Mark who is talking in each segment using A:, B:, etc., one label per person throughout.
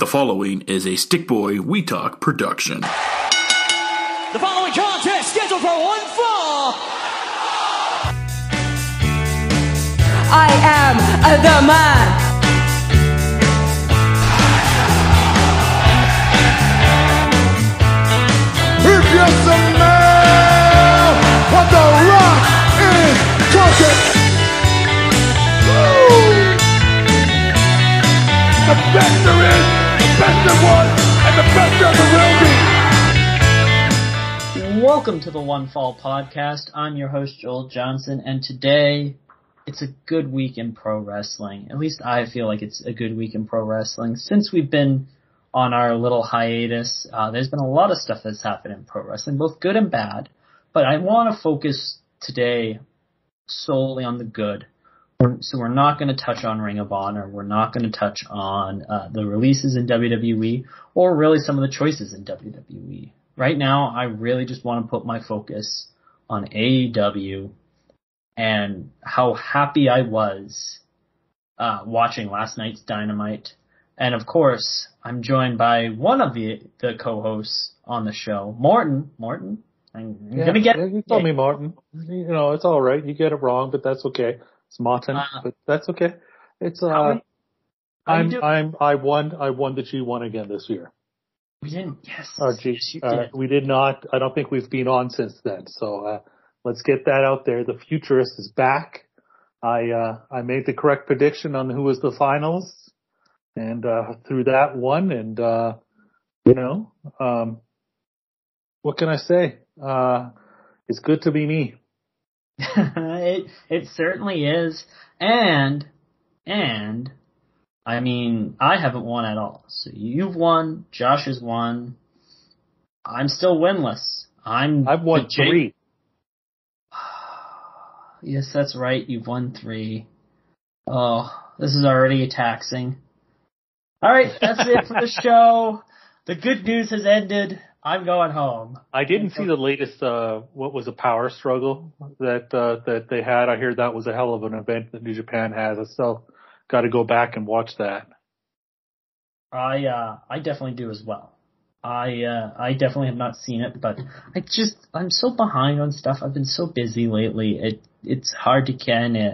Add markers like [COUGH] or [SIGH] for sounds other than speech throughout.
A: The following is a Stickboy We Talk production.
B: The following contest scheduled for one fall.
C: I am uh, the man.
D: If you smell what the rock is cooking, Woo! the best there is, the best there was, and the best there ever will be.
E: Welcome to the One Fall Podcast. I'm your host, Joel Johnson, and today it's a good week in pro wrestling. At least I feel like it's a good week in pro wrestling. Since we've been on our little hiatus, uh, there's been a lot of stuff that's happened in pro wrestling, both good and bad. But I want to focus today solely on the good. So we're not going to touch on Ring of Honor. We're not going to touch on uh, the releases in WWE or really some of the choices in WWE. Right now, I really just want to put my focus on AEW and how happy I was uh, watching last night's Dynamite. And of course, I'm joined by one of the the co-hosts on the show, Morton. Morton, I'm
F: Yeah,
E: gonna get
F: you told me Martin. You know, it's all right. You get it wrong, but that's okay. It's Martin,
E: Uh,
F: but that's okay. It's uh,
E: many- how you
F: I'm? I'm I won I won the G1 again this year.
E: We didn't. Yes.
F: Or G,
E: yes, you
F: uh,
E: did.
F: we did not. I don't think we've been on since then. So uh, let's get that out there. The futurist is back. I uh, I made the correct prediction on who was the finals, and uh, through that one, and uh, you know, um, what can I say? Uh, it's good to be me. [LAUGHS]
E: it it certainly is, and and I mean I haven't won at all. So you've won. Josh has won. I'm still winless. I'm
F: I've won three. [SIGHS]
E: Yes, that's right. You've won three. Oh, this is already taxing. All right, that's it for the [LAUGHS] show. The good news has ended. I'm going home.
F: I didn't see the latest. Uh, what was a power struggle that uh, that they had? I hear that was a hell of an event that New Japan has. I still got to go back and watch that.
E: I uh I definitely do as well. I uh I definitely have not seen it, but I just I'm so behind on stuff. I've been so busy lately. It it's hard to kind of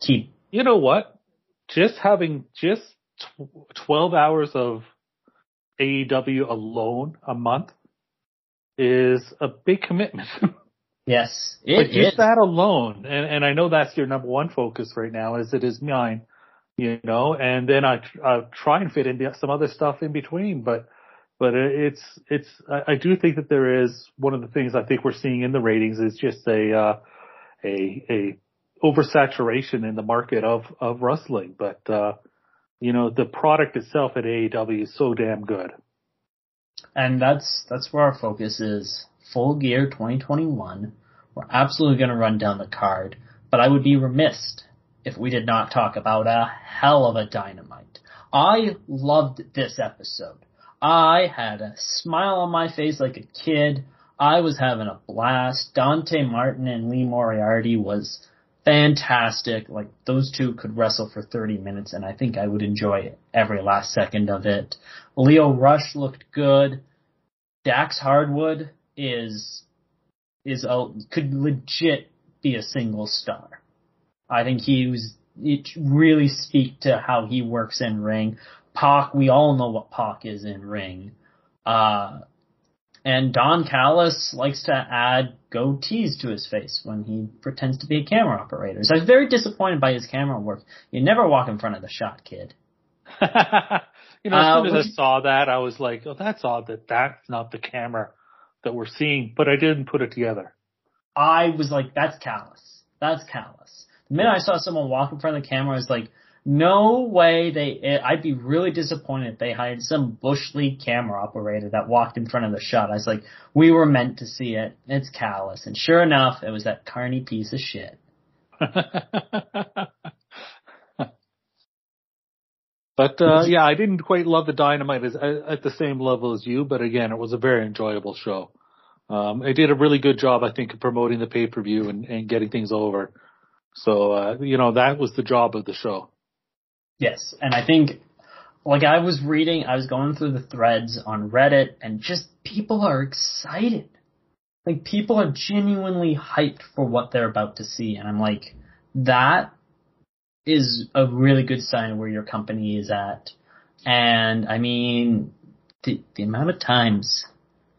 E: keep.
F: You know what? Just having just tw- twelve hours of AEW alone a month is a big commitment. [LAUGHS]
E: Yes,
F: but
E: it
F: just
E: is.
F: that alone, and and I know that's your number one focus right now, as it is mine. You know, and then I I try and fit in some other stuff in between, but but it's it's I, I do think that there is one of the things I think we're seeing in the ratings is just a uh, a a oversaturation in the market of of wrestling, but uh, you know the product itself at AEW is so damn good.
E: And that's that's where our focus is. Full Gear 2021. We're absolutely going to run down the card, but I would be remiss if we did not talk about a hell of a dynamite. I loved this episode. I had a smile on my face like a kid. I was having a blast. Dante Martin and Lee Moriarty was fantastic. Like those two could wrestle for 30 minutes and I think I would enjoy every last second of it. Lio Rush looked good. Dax Harwood is is a, could legit be a single star. I think he was it really speak to how he works in ring. Pac, we all know what Pac is in ring. Uh and Don Callis likes to add goatees to his face when he pretends to be a camera operator. So I was very disappointed by his camera work. You never walk in front of the shot, kid. [LAUGHS]
F: you know, as soon as I
E: um,
F: saw that, I was like, "Oh, that's odd that that's not the camera that we're seeing." But I didn't put it together.
E: I was like, that's Callis. That's Callis. The minute I saw someone walk in front of the camera, I was like, no way they, I'd be really disappointed if they hired some Bush League camera operator that walked in front of the shot. I was like, we were meant to see it. It's Callis. And sure enough, it was that carny piece of shit. [LAUGHS]
F: but uh yeah, I didn't quite love the Dynamite as, at the same level as you. But again, it was a very enjoyable show. Um, it did a really good job, I think, of promoting the pay per view and, and getting things over. So uh, you know that was the job of the show.
E: Yes, and I think like I was reading, I was going through the threads on Reddit and just people are excited. Like people are genuinely hyped for what they're about to see. And I'm like, that is a really good sign of where your company is at. And I mean, the, the amount of times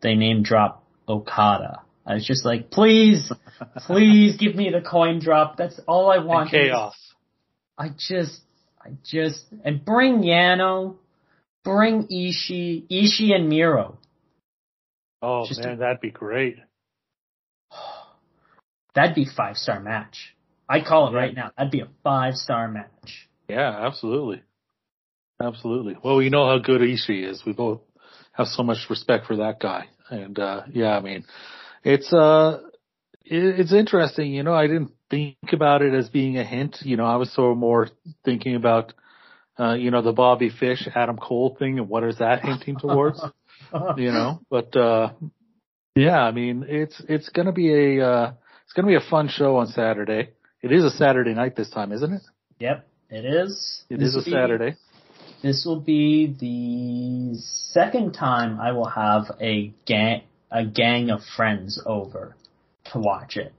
E: they name drop Okada. I was just like, please, please give me the coin drop. That's all I want.
F: And chaos.
E: I just, I just, and bring Yano, bring Ishii, Ishii and Miro.
F: Oh just man, a, that'd be great. [SIGHS]
E: That'd be five star match. I call it right now. That'd be a five star match.
F: Yeah, absolutely. Absolutely. Well, we know how good Ishii is. We both have so much respect for that guy. And, uh, yeah, I mean, it's, uh, it, it's interesting. You know, I didn't think about it as being a hint. You know, I was so more thinking about, uh, you know, the Bobby Fish, Adam Cole thing and what is that hinting towards, [LAUGHS] you know, but, uh, yeah, I mean, it's, it's going to be a, uh, it's going to be a fun show on Saturday. It is a Saturday night this time, isn't it?
E: Yep, it is.
F: It this is a Saturday.
E: This will be the second time I will have a gang a gang of friends over to watch it.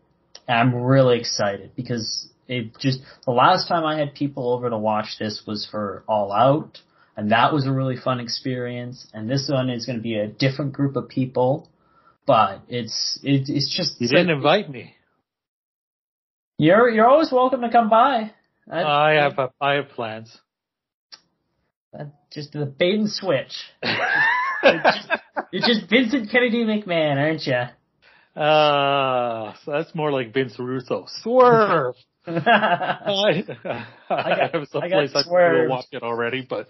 E: And I'm really excited because it just the last time I had people over to watch this was for All Out, and that was a really fun experience. And this one is going to be a different group of people, but it's it, it's just
F: you didn't like, invite me.
E: You're you're always welcome to come by.
F: I, I have I have plans.
E: Just the bait and switch. [LAUGHS] you're, just, you're just Vincent Kennedy McMahon, aren't you?
F: Uh, so that's more like Vince Russo. Swerve. [LAUGHS] I, I, have some place I can watch it already, but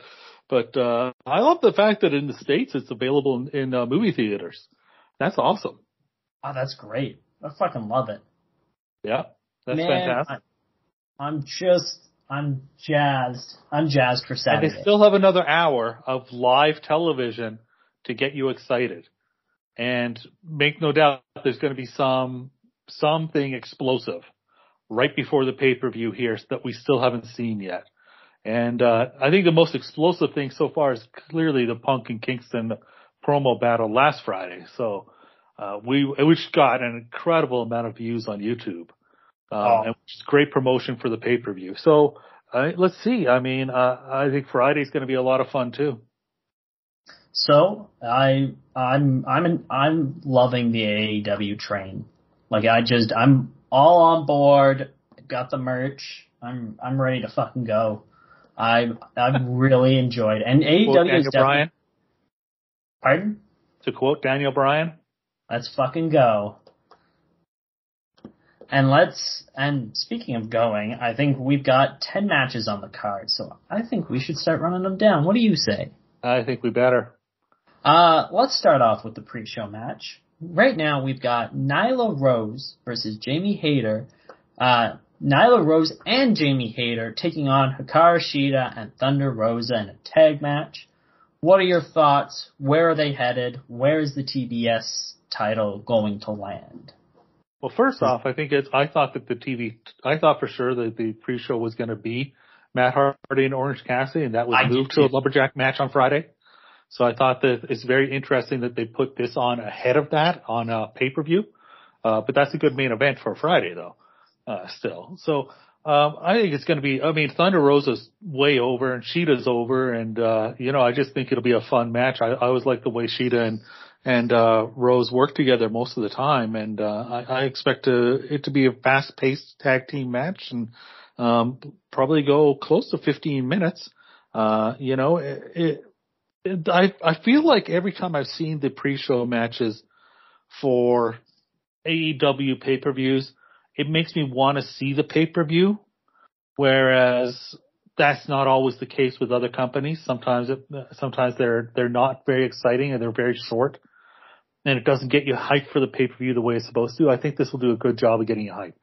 F: but uh, I love the fact that in the states it's available in, in uh, movie theaters. That's awesome.
E: Oh, that's great. I fucking love it.
F: Yeah, that's
E: Man,
F: fantastic.
E: I, I'm just I'm jazzed. I'm jazzed for Saturday.
F: And they still have another hour of live television to get you excited. And make no doubt there's going to be some, something explosive right before the pay-per-view here that we still haven't seen yet. And, uh, I think the most explosive thing so far is clearly the Punk and Kingston promo battle last Friday. So, uh, we, which got an incredible amount of views on YouTube. Um, oh. and which is great promotion for the pay per view. So uh, let's see. I mean, uh, I think Friday's going to be a lot of fun too.
E: So I I'm I'm I'm loving the AEW train. Like I just I'm all on board. Got the merch. I'm I'm ready to fucking go. I I've [LAUGHS] really enjoyed and AEW is definitely. Bryan. Pardon?
F: To quote Daniel Bryan.
E: Let's fucking go. And let's, and speaking of going, I think we've got 10 matches on the card, so I think we should start running them down. What do you say?
F: I think we better.
E: Uh, let's start off with the pre-show match. Right now we've got Nyla Rose versus Jamie Hayter. Uh, Nyla Rose and Jamie Hayter taking on Hikaru Shida and Thunder Rosa in a tag match. What are your thoughts? Where are they headed? Where is the TBS title going to land?
F: Well, first off, I think it's, I thought that the TV, I thought for sure that the pre-show was going to be Matt Hardy and Orange Cassidy and that was I moved to a lumberjack match on Friday. So I thought that it's very interesting that they put this on ahead of that on a pay-per-view. Uh, but that's a good main event for Friday though, uh, still. So, um, I think it's going to be, I mean, Thunder Rosa's way over and Shida's over and, uh, you know, I just think it'll be a fun match. I, I always like the way Shida and and uh, Rose work together most of the time, and uh, I, I expect to, it to be a fast-paced tag team match and um, probably go close to 15 minutes. Uh, you know, it, it, it, I I feel like every time I've seen the pre-show matches for AEW pay-per-views, it makes me want to see the pay-per-view, whereas that's not always the case with other companies. Sometimes it, sometimes they're they're not very exciting and they're very short and it doesn't get you hyped for the pay per view the way it's supposed to, I think this will do a good job of getting you hyped.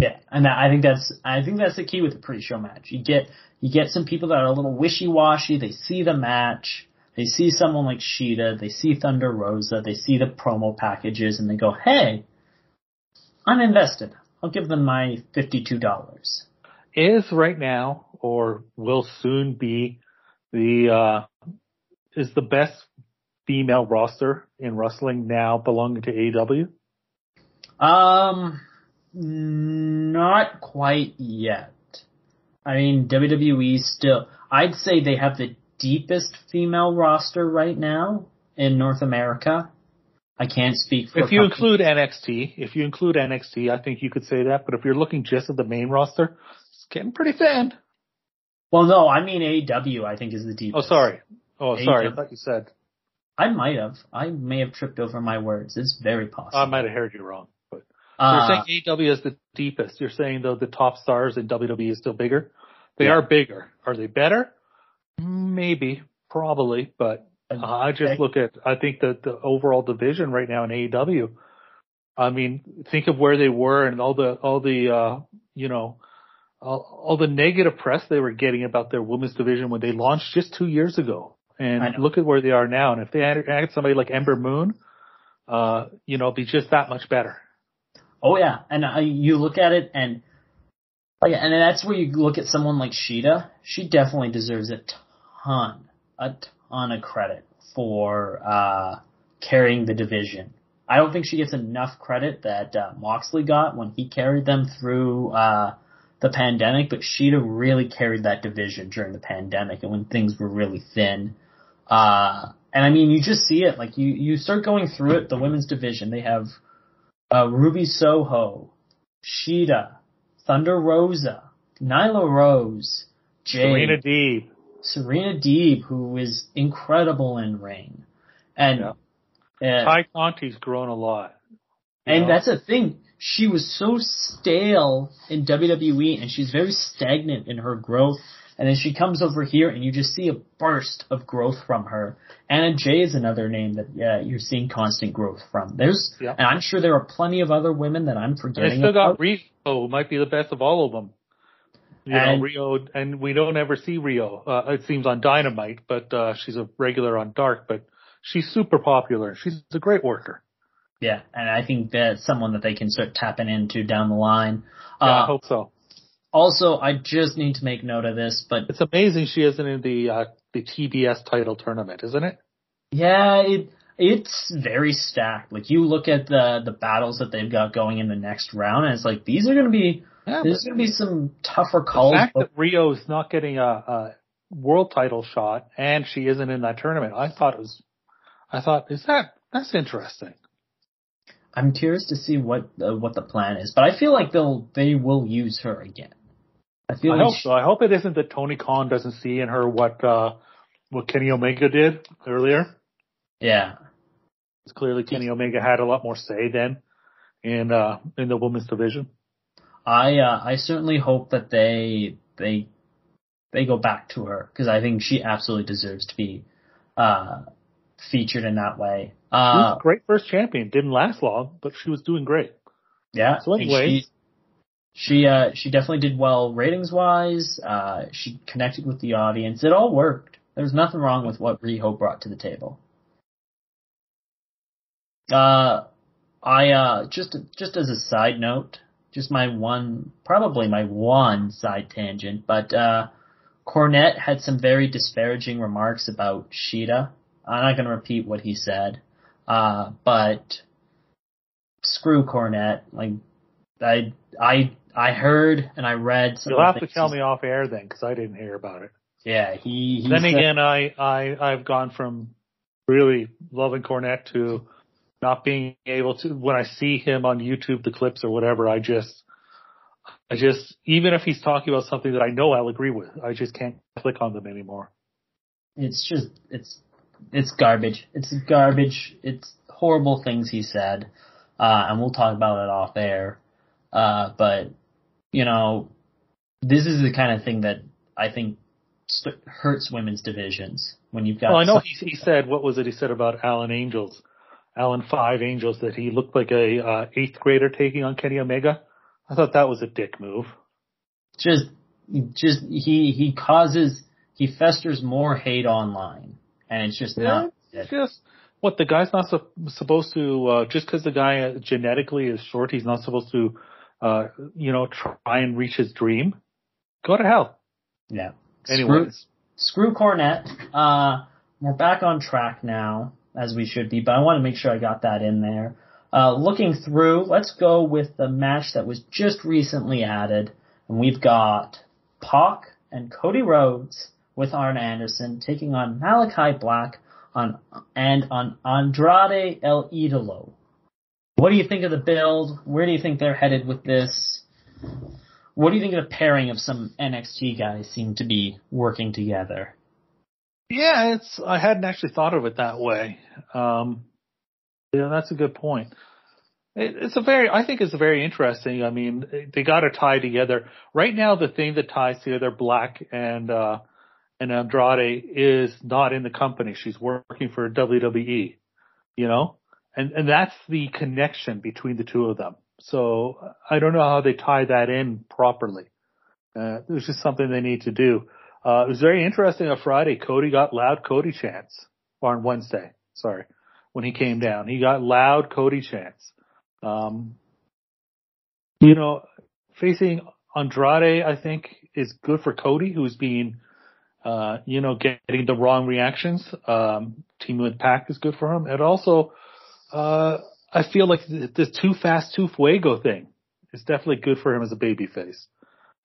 E: Yeah, and I think that's I think that's the key with a pre-show match. You get you get some people that are a little wishy-washy. They see the match, they see someone like Shida, they see Thunder Rosa, they see the promo packages, and they go, "Hey, I'm invested. I'll give them my fifty-two dollars."
F: Is right now, or will soon be, the uh, is the best female roster in wrestling now belonging to AEW?
E: Um, not quite yet. I mean, WWE still, I'd say they have the deepest female roster right now in North America. I can't speak for
F: If you include NXT, if you include NXT, I think you could say that. But if you're looking just at the main roster, it's getting pretty thin.
E: well, no, I mean AEW. I think is the deepest.
F: Oh, sorry. Oh, sorry. I thought you said
E: I might have. I may have tripped over my words. It's very possible.
F: I might have heard you wrong. But
E: Uh,
F: you're saying AEW is the deepest. You're saying though the top stars in WWE is still bigger. They
E: Yeah.
F: are bigger. Are they better? Maybe, probably, but uh, I just look at. I think that the overall division right now in AEW. I mean, think of where they were and all the all the uh, you know all, all the negative press they were getting about their women's division when they launched just two years ago. And look at where they are now. And if they had, had somebody like Ember Moon, uh, you know, it'd be just that much better.
E: Oh yeah, and uh, you look at it and like, and that's where you look at someone like Shida. She definitely deserves a ton, a ton of credit for uh, carrying the division. I don't think she gets enough credit that uh, Moxley got when he carried them through uh, the pandemic, but Shida really carried that division during the pandemic and when things were really thin. Uh, and I mean, you just see it. Like you, you start going through it. The women's division, they have uh, Ruby Soho, Shida, Thunder Rosa, Nyla Rose, Jade,
F: Serena Deeb.
E: Serena Deeb, who is incredible in ring, and
F: Yeah.
E: uh,
F: Tay Conti's grown a lot.
E: and
F: know?
E: that's the thing. She was so stale in WWE, and she's very stagnant in her growth. And then she comes over here, and you just see a burst of growth from her. Anna Jay is another name that yeah, you're seeing constant growth from. There's,
F: Yeah.
E: and I'm sure there are plenty of other women that I'm
F: forgetting. And
E: forgetting
F: still
E: about.
F: got Riho, who might be the best of all of them. You
E: And-
F: know, Riho, and we don't ever see Riho. Uh, it seems on Dynamite, but uh, she's a regular on Dark. But she's super popular. She's a great worker.
E: Yeah, and I think that's someone that they can start tapping into down the line.
F: Yeah, I
E: Uh,
F: hope so.
E: Also, I just need to make note of this, but
F: It's amazing she isn't in the uh, the TBS title tournament, isn't it?
E: yeah, it it's very stacked. Like you look at the the battles that they've got going in the next round, and it's like these are going to be
F: Yeah,
E: there's going to be some tougher
F: the
E: calls.
F: fact
E: but-
F: that Riho is not getting a, a world title shot and she isn't in that tournament, I thought it was. I thought, is that that's interesting?
E: I'm curious to see what uh, what the plan is, but I feel like they'll they will use her again. I
F: I hope so. I hope it isn't that Tony Khan doesn't see in her what uh what Kenny Omega did earlier.
E: yeah,
F: It's clearly Kenny Omega had a lot more say then in uh in the women's division.
E: I uh, I certainly hope that they they they go back to her because I think she absolutely deserves to be uh featured in that way.
F: She was
E: Uh,
F: a great first champion. Didn't last long, but she was doing great.
E: yeah.
F: So anyway-
E: she uh she definitely did well ratings wise. Uh, she connected with the audience. It all worked. There's nothing wrong with what Riho brought to the table. Uh, I uh just just as a side note, just my one probably my one side tangent, but uh Cornette had some very disparaging remarks about Shida. I'm not going to repeat what he said, uh, but screw Cornette. Like I I I heard and I read. Some
F: You'll have to tell me off air then, because I didn't hear about it.
E: Yeah, he. he
F: then
E: said-
F: again, I I I've gone from really loving Cornette to not being able to. When I see him on YouTube, the clips or whatever, I just. I just, even if he's talking about something that I know I'll agree with, I just can't click on them anymore.
E: it's just it's it's garbage. It's garbage. It's horrible things he said, uh, and we'll talk about it off air. Uh, but you know, this is the kind of thing that I think st- hurts women's divisions when you've got.
F: Well, I know he, he said, what was it he said about Alan Angels? Alan Five Angels, that he looked like a uh, eighth grader taking on Kenny Omega. I thought that was a dick move.
E: just just he he causes he festers more hate online, and it's just not.
F: It's just what the guy's not su- supposed to. Uh, just because the guy genetically is short, he's not supposed to, uh, you know, try and reach his dream. Go to hell.
E: Yeah.
F: Anyways,
E: screw Cornette. Uh, we're back on track now, as we should be, but I want to make sure I got that in there. Uh, looking through, let's go with the match that was just recently added, and we've got Pac and Cody Rhodes with Arn Anderson taking on Malakai Black on and on Andrade El Idolo. What do you think of the build? Where do you think they're headed with this? What do you think of the pairing of some NXT guys seem to be working together?
F: Yeah, it's I hadn't actually thought of it that way. Um, yeah, that's a good point. It, it's a very, I think it's very interesting. I mean, they got to tie together. Right now, the thing that ties together Black and uh, and Andrade is not in the company. She's working for WWE. You know, and and that's the connection between the two of them. So I don't know how they tie that in properly. Uh, it's just something they need to do. Uh, it was very interesting on Friday. Cody got loud Cody chants, or on Wednesday, sorry, when he came down. He got loud Cody chants. Um, you know, facing Andrade, I think, is good for Cody, who's being, uh, you know, getting the wrong reactions. Um, teaming with Pac is good for him. And also, uh, I feel like the, the too fast, too fuego thing is definitely good for him as a babyface.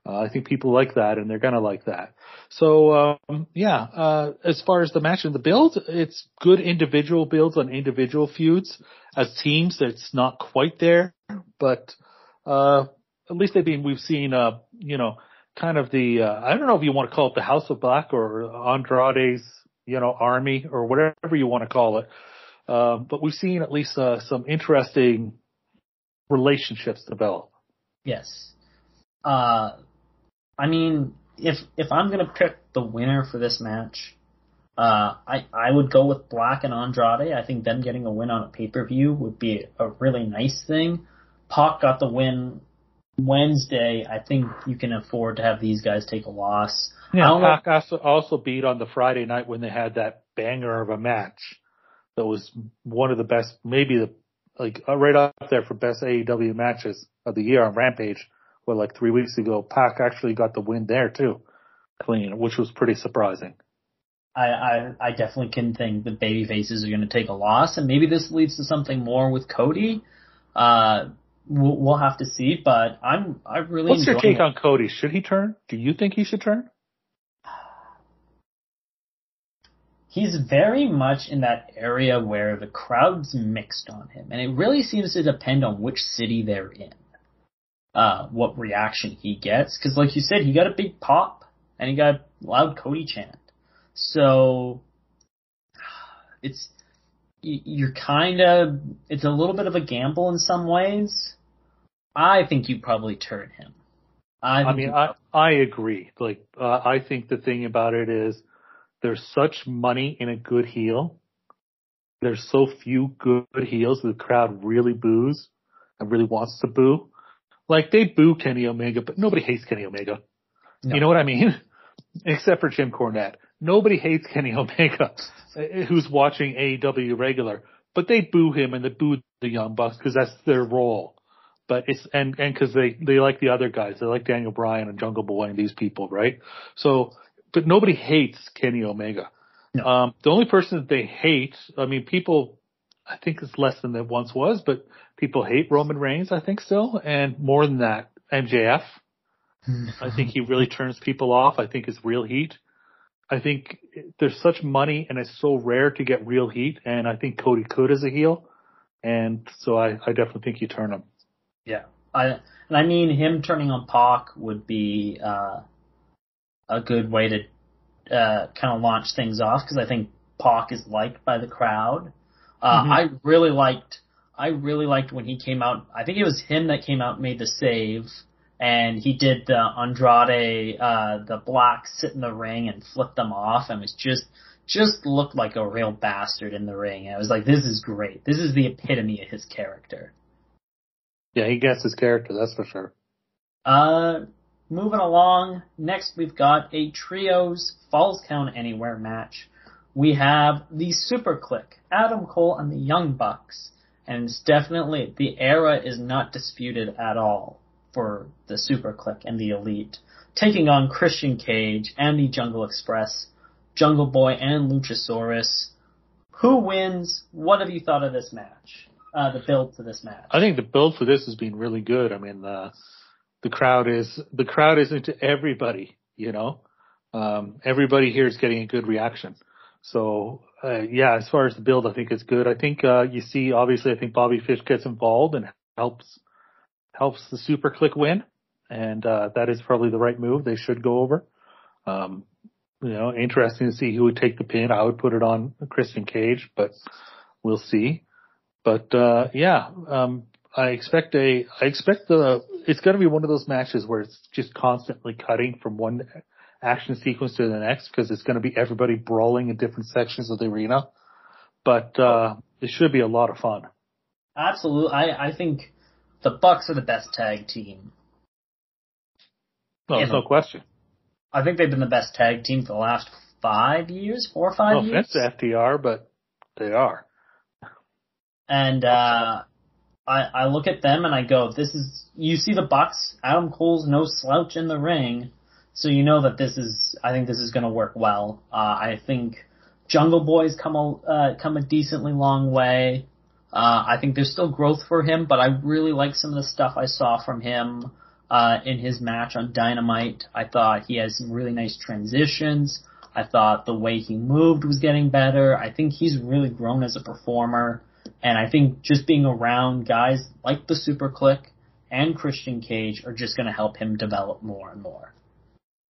F: Uh, I think people like that and they're gonna like that. So, um, yeah, uh, as far as the match and the build, it's good individual builds on individual feuds. As teams, it's not quite there, but, uh, at least they've been, we've seen, uh, you know, kind of the, uh, I don't know if you want to call it the House of Black or Andrade's, you know, army or whatever you want to call it. Um, but we've seen at least uh, some interesting relationships develop.
E: Yes. Uh, I mean, if if I'm gonna pick the winner for this match, uh, I I would go with Black and Andrade. I think them getting a win on a pay per view would be a really nice thing. Pac got the win Wednesday. I think you can afford to have these guys take a loss.
F: Yeah, Pac also also beat on the Friday night when they had that banger of a match that was one of the best, maybe the like uh, right up there for best AEW matches of the year on Rampage. Well, like three weeks ago, Pac actually got the win there too, clean, which was pretty surprising.
E: I, I, I definitely can think the baby faces are going to take a loss, and maybe this leads to something more with Cody. Uh, we'll, we'll have to see, but I'm I really.
F: What's your take it. on Cody? Should he turn? Do you think he should turn?
E: He's very much in that area where the crowd's mixed on him, and it really seems to depend on which city they're in, uh, what reaction he gets. Because, like you said, he got a big pop and he got a loud Cody chant, so [SIGHS] it's you're kind of it's a little bit of a gamble in some ways. I think you probably turn him.
F: I, I mean, I I agree. Like, uh, I think the thing about it is there's such money in a good heel. There's so few good heels the crowd really boos and really wants to boo. Like they boo Kenny Omega, but nobody hates Kenny Omega. No. You know what I mean? [LAUGHS] Except for Jim Cornette. Nobody hates Kenny Omega [LAUGHS] who's watching AEW regular, but they boo him and they boo the Young Bucks because that's their role. But it's, and, and cause they, they like the other guys. They like Daniel Bryan and Jungle Boy and these people, right? So but nobody hates Kenny Omega. No. Um, the only person that they hate, I mean, people, I think it's less than it once was, but people hate Roman Reigns, I think still, and more than that, MJF. I think he really turns people off. I think it's real heat. I think there's such money and it's so rare to get real heat, and I think Cody could as a heel, and so I, I definitely think you turn him.
E: Yeah, I and I mean him turning on Pac would be uh, a good way to uh, kind of launch things off because I think Pac is liked by the crowd. Uh, mm-hmm. I really liked, I really liked when he came out. I think it was him that came out and made the save, and he did the Andrade, uh, the black sit in the ring and flip them off, and was just, just looked like a real bastard in the ring. And I was like, this is great. This is the epitome of his character.
F: Yeah, he gets his character, that's for sure.
E: Uh, Moving along, next we've got a trios Falls Count Anywhere match. We have the SuperKliq, Adam Cole and the Young Bucks. And it's definitely, the era is not disputed at all for the SuperKliq and the Elite. Taking on Christian Cage and the Jungle Express Jungle Boy and Luchasaurus. Who wins? What have you thought of this match? Uh, the build to this match.
F: I think the build for this has been really good. I mean, uh, the crowd is the crowd is into everybody. You know, um, everybody here is getting a good reaction. So uh, yeah, as far as the build, I think it's good. I think uh, you see, obviously, I think Bobby Fish gets involved and helps helps the SuperKliq win, and uh, that is probably the right move. They should go over. Um, you know, interesting to see who would take the pin. I would put it on Christian Cage, but we'll see. But uh, yeah, um, I expect a I expect the it's going to be one of those matches where it's just constantly cutting from one action sequence to the next because it's going to be everybody brawling in different sections of the arena. But uh, it should be a lot of fun.
E: Absolutely, I I think the Bucks are the best tag team.
F: No, there's no question.
E: I think they've been the best tag team for the last five years, four or five
F: No
E: years.
F: offense to FTR, but they are.
E: And uh I I look at them and I go, this is you see the Bucks, Adam Cole's no slouch in the ring, so you know that this is I think this is gonna work well. Uh I think Jungle Boy's come a uh, come a decently long way. Uh I think there's still growth for him, but I really like some of the stuff I saw from him uh in his match on Dynamite. I thought he has some really nice transitions. I thought the way he moved was getting better. I think he's really grown as a performer. And I think just being around guys like the SuperKliq and Christian Cage are just going to help him develop more and more.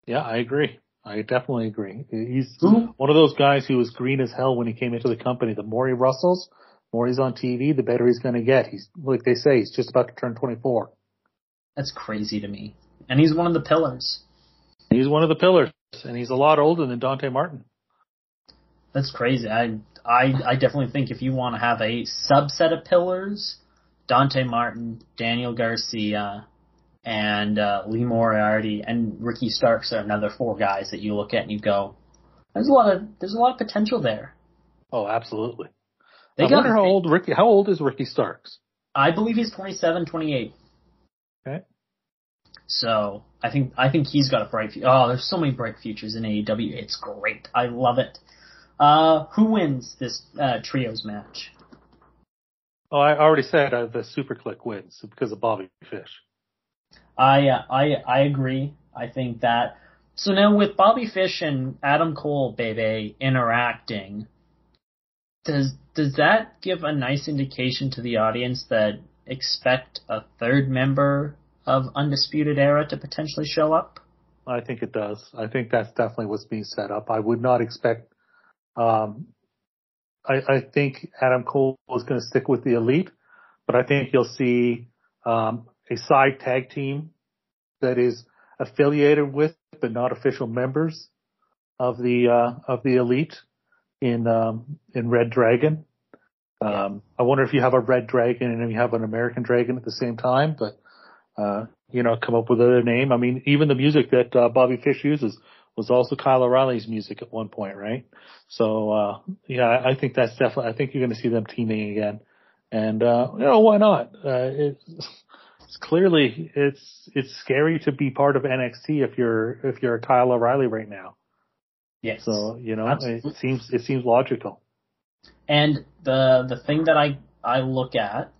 F: Yeah, I agree. I definitely agree. He's
E: Who?
F: one of those guys who was green as hell when he came into the company. The more he rustles, more he's on TV, the better he's going to get. He's like they say, he's just about to turn 24.
E: That's crazy to me. And he's one of the pillars.
F: He's one of the pillars, and he's a lot older than Dante Martin.
E: That's crazy. I I I definitely think if you want to have a subset of pillars, Dante Martin, Daniel Garcia, and uh, Lee Moriarty and Ricky Starks are another four guys that you look at and you go, there's a lot of there's a lot of potential there.
F: Oh, absolutely.
E: They
F: I wonder how old Ricky. How old is Ricky Starks?
E: I believe he's 27, 28.
F: Okay.
E: So I think I think he's got a bright. Oh, there's so many bright futures in AEW. It's great. I love it. Uh, who wins this uh, trios match?
F: Oh, I already said uh, the SuperKliq wins because of Bobby Fish.
E: I uh, I I agree. I think that. So now with Bobby Fish and Adam Cole, baby, interacting, does does that give a nice indication to the audience that expect a third member of Undisputed Era to potentially show up?
F: I think it does. I think that's definitely what's being set up. I would not expect. Um, I, I think Adam Cole is going to stick with the elite, but I think you'll see um, a side tag team that is affiliated with but not official members of the uh, of the elite in um, in Red Dragon. Um, I wonder if you have a Red Dragon and you have an American Dragon at the same time, but uh, you know, come up with another name. I mean, even the music that uh, Bobby Fish uses was also Kyle O'Reilly's music at one point, right? So, uh, yeah, I think that's definitely, I think you're going to see them teaming again. And, uh, you know, why not? Uh, it's, it's clearly, it's, it's scary to be part of NXT if you're, if you're a Kyle O'Reilly right now.
E: Yes.
F: So, you know,
E: Absolutely.
F: it seems, it seems logical.
E: And the the thing that I I look at,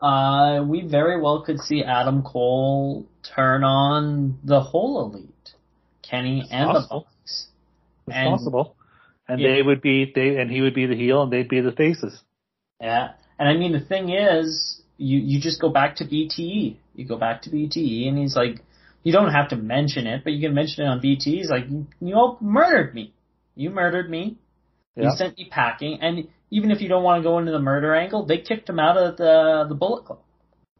E: uh, we very well could see Adam Cole turn on the whole elite, Kenny and the
F: possible.
E: Bucks.
F: It's
E: And-
F: possible. And
E: Yeah.
F: they would be, they, and he would be the heel and they'd be the faces.
E: Yeah, and I mean the thing is, you you just go back to BTE. You go back to BTE, and he's like, you don't have to mention it, but you can mention it on BTE. He's like, you, you all murdered me. You murdered me.
F: Yeah.
E: You sent me packing, and even if you don't want to go into the murder angle, they kicked him out of the the Bullet Club.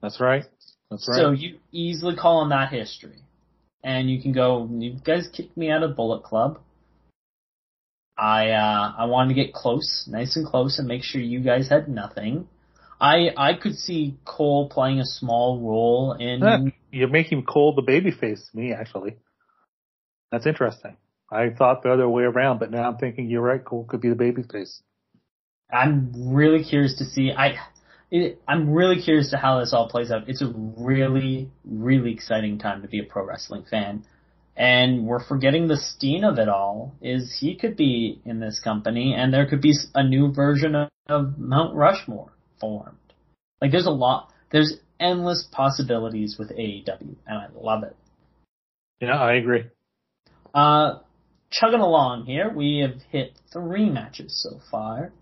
F: That's right. That's right.
E: So you easily call on that history. And you can go, you guys kicked me out of Bullet Club. I uh I wanted to get close, nice and close and make sure you guys had nothing. I I could see Cole playing a small role in
F: You're making Cole the babyface to me, actually. That's interesting. I thought the other way around, but now I'm thinking you're right. Cole could be the babyface.
E: I'm really curious to see I it, I'm really curious to how this all plays out. It's a really, really exciting time to be a pro wrestling fan. And we're forgetting the Steen of it all is he could be in this company and there could be a new version of, of Mount Rushmore formed. Like there's a lot, there's endless possibilities with AEW and I love it.
F: Yeah, I agree.
E: Uh, chugging along here, we have hit three matches so far.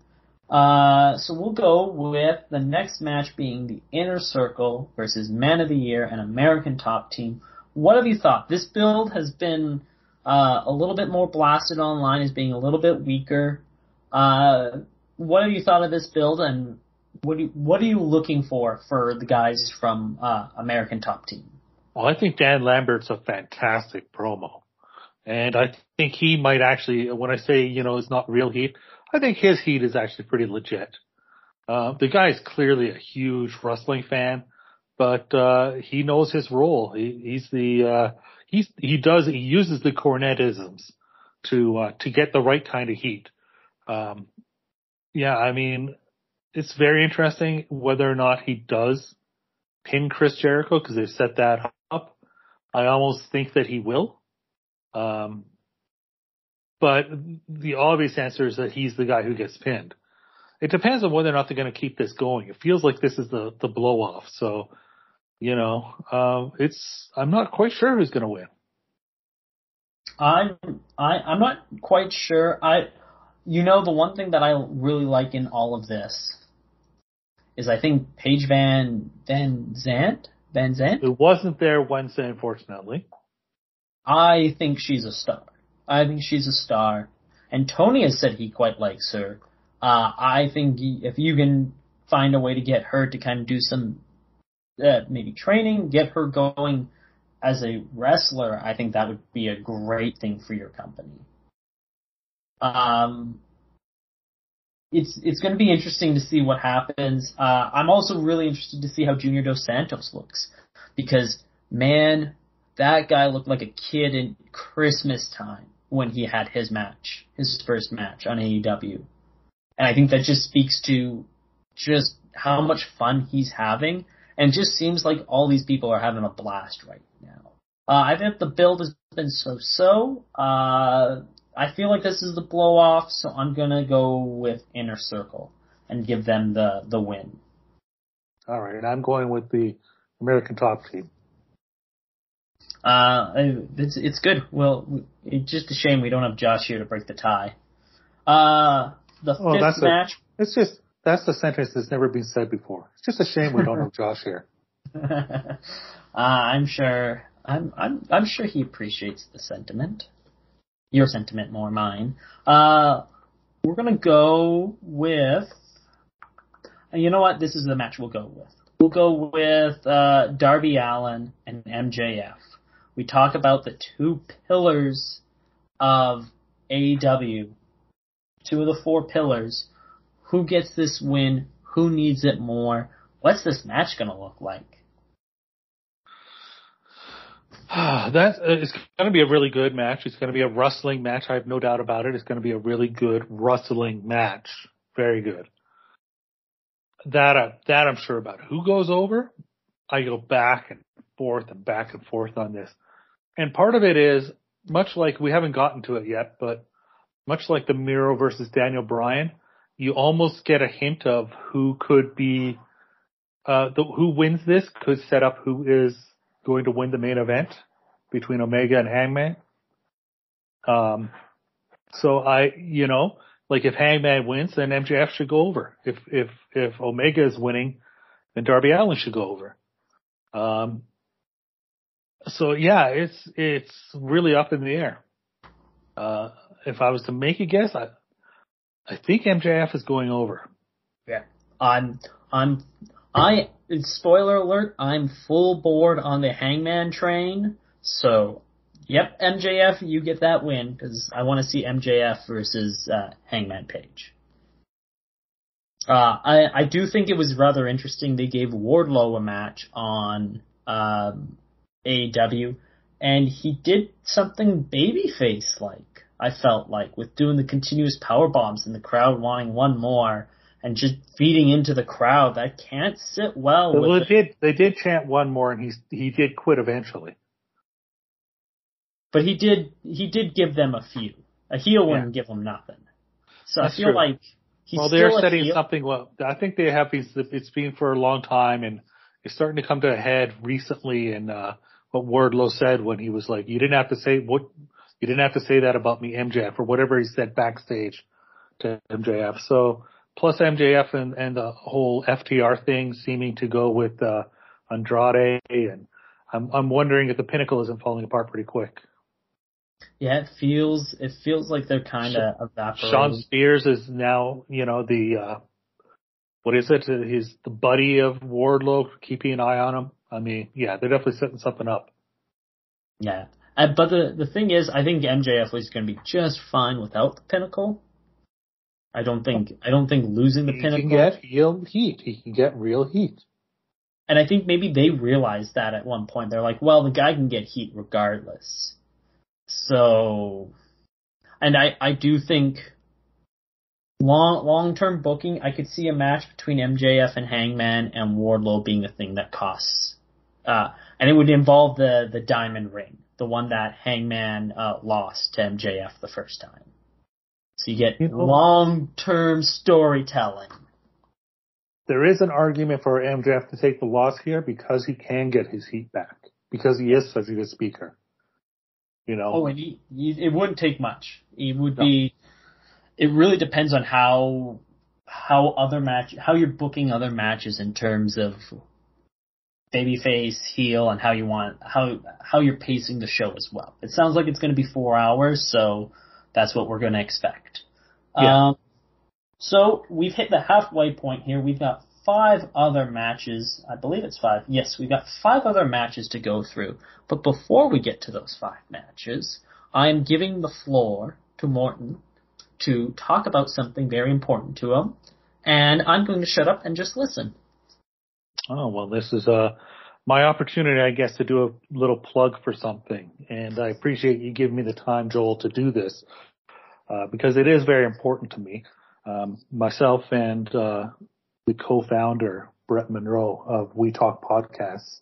E: Uh, so we'll go with the next match being the Inner Circle versus Man of the Year and American Top Team. What have you thought? This build has been uh, a little bit more blasted online as being a little bit weaker. Uh, what have you thought of this build, and what do you, what are you looking for for the guys from uh, American Top Team?
F: Well, I think Dan Lambert's a fantastic promo. And I think he might actually, when I say, you know, it's not real heat, I think his heat is actually pretty legit. Uh, the guy is clearly a huge wrestling fan, but, uh, he knows his role. He, he's the, uh, he's, he does, he uses the cornetisms to, uh, to get the right kind of heat. Um, yeah, I mean, it's very interesting whether or not he does pin Chris Jericho because they've set that up. I almost think that he will. Um, but the obvious answer is that he's the guy who gets pinned. It depends on whether or not they're going to keep this going. It feels like this is the the blow off. So, you know, um, it's I'm not quite sure who's going to win.
E: I'm I I'm not quite sure. I you know the one thing that I really like in all of this is I think Paige Van Van Zant Van Zant.
F: It wasn't there Wednesday, unfortunately.
E: I think she's a star. I think she's a star. And Tony has said he quite likes her. Uh, I think if you can find a way to get her to kind of do some, uh, maybe training, get her going as a wrestler, I think that would be a great thing for your company. Um, it's it's going to be interesting to see what happens. Uh, I'm also really interested to see how Junior Dos Santos looks because man, that guy looked like a kid in Christmas time when he had his match, his first match on AEW. And I think that just speaks to just how much fun he's having and just seems like all these people are having a blast right now. Uh, I think the build has been so-so. Uh, I feel like this is the blow off, so I'm gonna go with Inner Circle and give them the, the win.
F: All right, and I'm going with the American Top Team.
E: Uh, it's it's good. Well, it's just a shame we don't have Josh here to break the tie. Uh, the
F: Oh,
E: fifth
F: that's a-
E: match.
F: It's just that's the sentence that's never been said before. It's just a shame we don't have Josh here. [LAUGHS]
E: uh, I'm sure. I'm I'm I'm sure he appreciates the sentiment. Your sentiment, more mine. Uh, we're gonna go with. You know what? This is the match we'll go with. We'll go with uh, Darby Allin and MJF. We talk about the two pillars of AEW. Two of the four pillars. Who gets this win? Who needs it more? What's this match gonna look like? [SIGHS]
F: that uh, is going to be a really good match. It's going to be a wrestling match. I have no doubt about it. It's going to be a really good wrestling match. Very good. That uh, that I'm sure about. Who goes over? I go back and forth and back and forth on this. And part of it is much like we haven't gotten to it yet, but much like the Miro versus Daniel Bryan, you almost get a hint of who could be uh the who wins this could set up who is going to win the main event between Omega and Hangman. Um, so I, you know, like if Hangman wins, then MJF should go over. If if if Omega is winning, then Darby Allin should go over. Um, so yeah, it's it's really up in the air. Uh, if I was to make a guess, I I think MJF is going over.
E: Yeah. I'm I'm I spoiler alert, I'm full board on the Hangman train. So, yep, MJF, you get that win cuz I want to see MJF versus uh, Hangman Page. Uh, I I do think it was rather interesting they gave Wardlow a match on um, AEW and he did something babyface like. I felt like with doing the continuous power bombs and the crowd wanting one more and just feeding into the crowd that can't sit well
F: Well,
E: with
F: it did they did chant one more, and he he did quit eventually.
E: but he did he did give them a few. A heel wouldn't give them nothing. So
F: That's
E: I feel
F: true.
E: like he's
F: well, they're setting
E: heel.
F: something. Well, I think they have. It's been for a long time, and it's starting to come to a head recently. And uh, what Wardlow said when he was like, "You didn't have to say what you didn't have to say that about me, MJF, or whatever he said backstage to MJF." So plus MJF and and the whole FTR thing seeming to go with uh, Andrade, and I'm I'm wondering if the Pinnacle isn't falling apart pretty quick.
E: Yeah, it feels it feels like they're kind of evaporating.
F: Shawn Spears is now, you know, the uh what is it? He's the buddy of Wardlow, keeping an eye on him. I mean, yeah, they're definitely setting something up.
E: Yeah. Uh, but the the thing is, I think MJF was going to be just fine without the Pinnacle. I don't think I don't think losing the
F: He
E: Pinnacle.
F: can get real heat. He can get real heat.
E: And I think maybe they realized that at one point. They're like, well, the guy can get heat regardless. So, and I, I do think long, long term booking, I could see a match between MJF and Hangman and Wardlow being a thing that costs. Uh, and it would involve the, the diamond ring, the one that Hangman, uh, lost to MJF the first time. So you get
F: You know-
E: long term storytelling.
F: There is an argument for MJF to take the loss here because he can get his heat back. Because he is such a good speaker. You know?
E: Oh, and he, he, it wouldn't take much. It would
F: No.
E: be. It really depends on how how other match how you're booking other matches in terms of babyface, heel, and how you want how how you're pacing the show as well. It sounds like it's going to be four hours, so that's what we're going to expect.
F: Yeah.
E: Um, so we've hit the halfway point here. We've got five other matches. I believe it's five. Yes, we've got five other matches to go through. But before we get to those five matches, I am giving the floor to Morton to talk about something very important to him. And I'm going to shut up and just listen.
F: Oh well, this is uh my opportunity, I guess, to do a little plug for something, and I appreciate you giving me the time, Joel, to do this uh, because it is very important to me. Um, myself and uh, the co-founder Brett Monroe of We Talk Podcasts,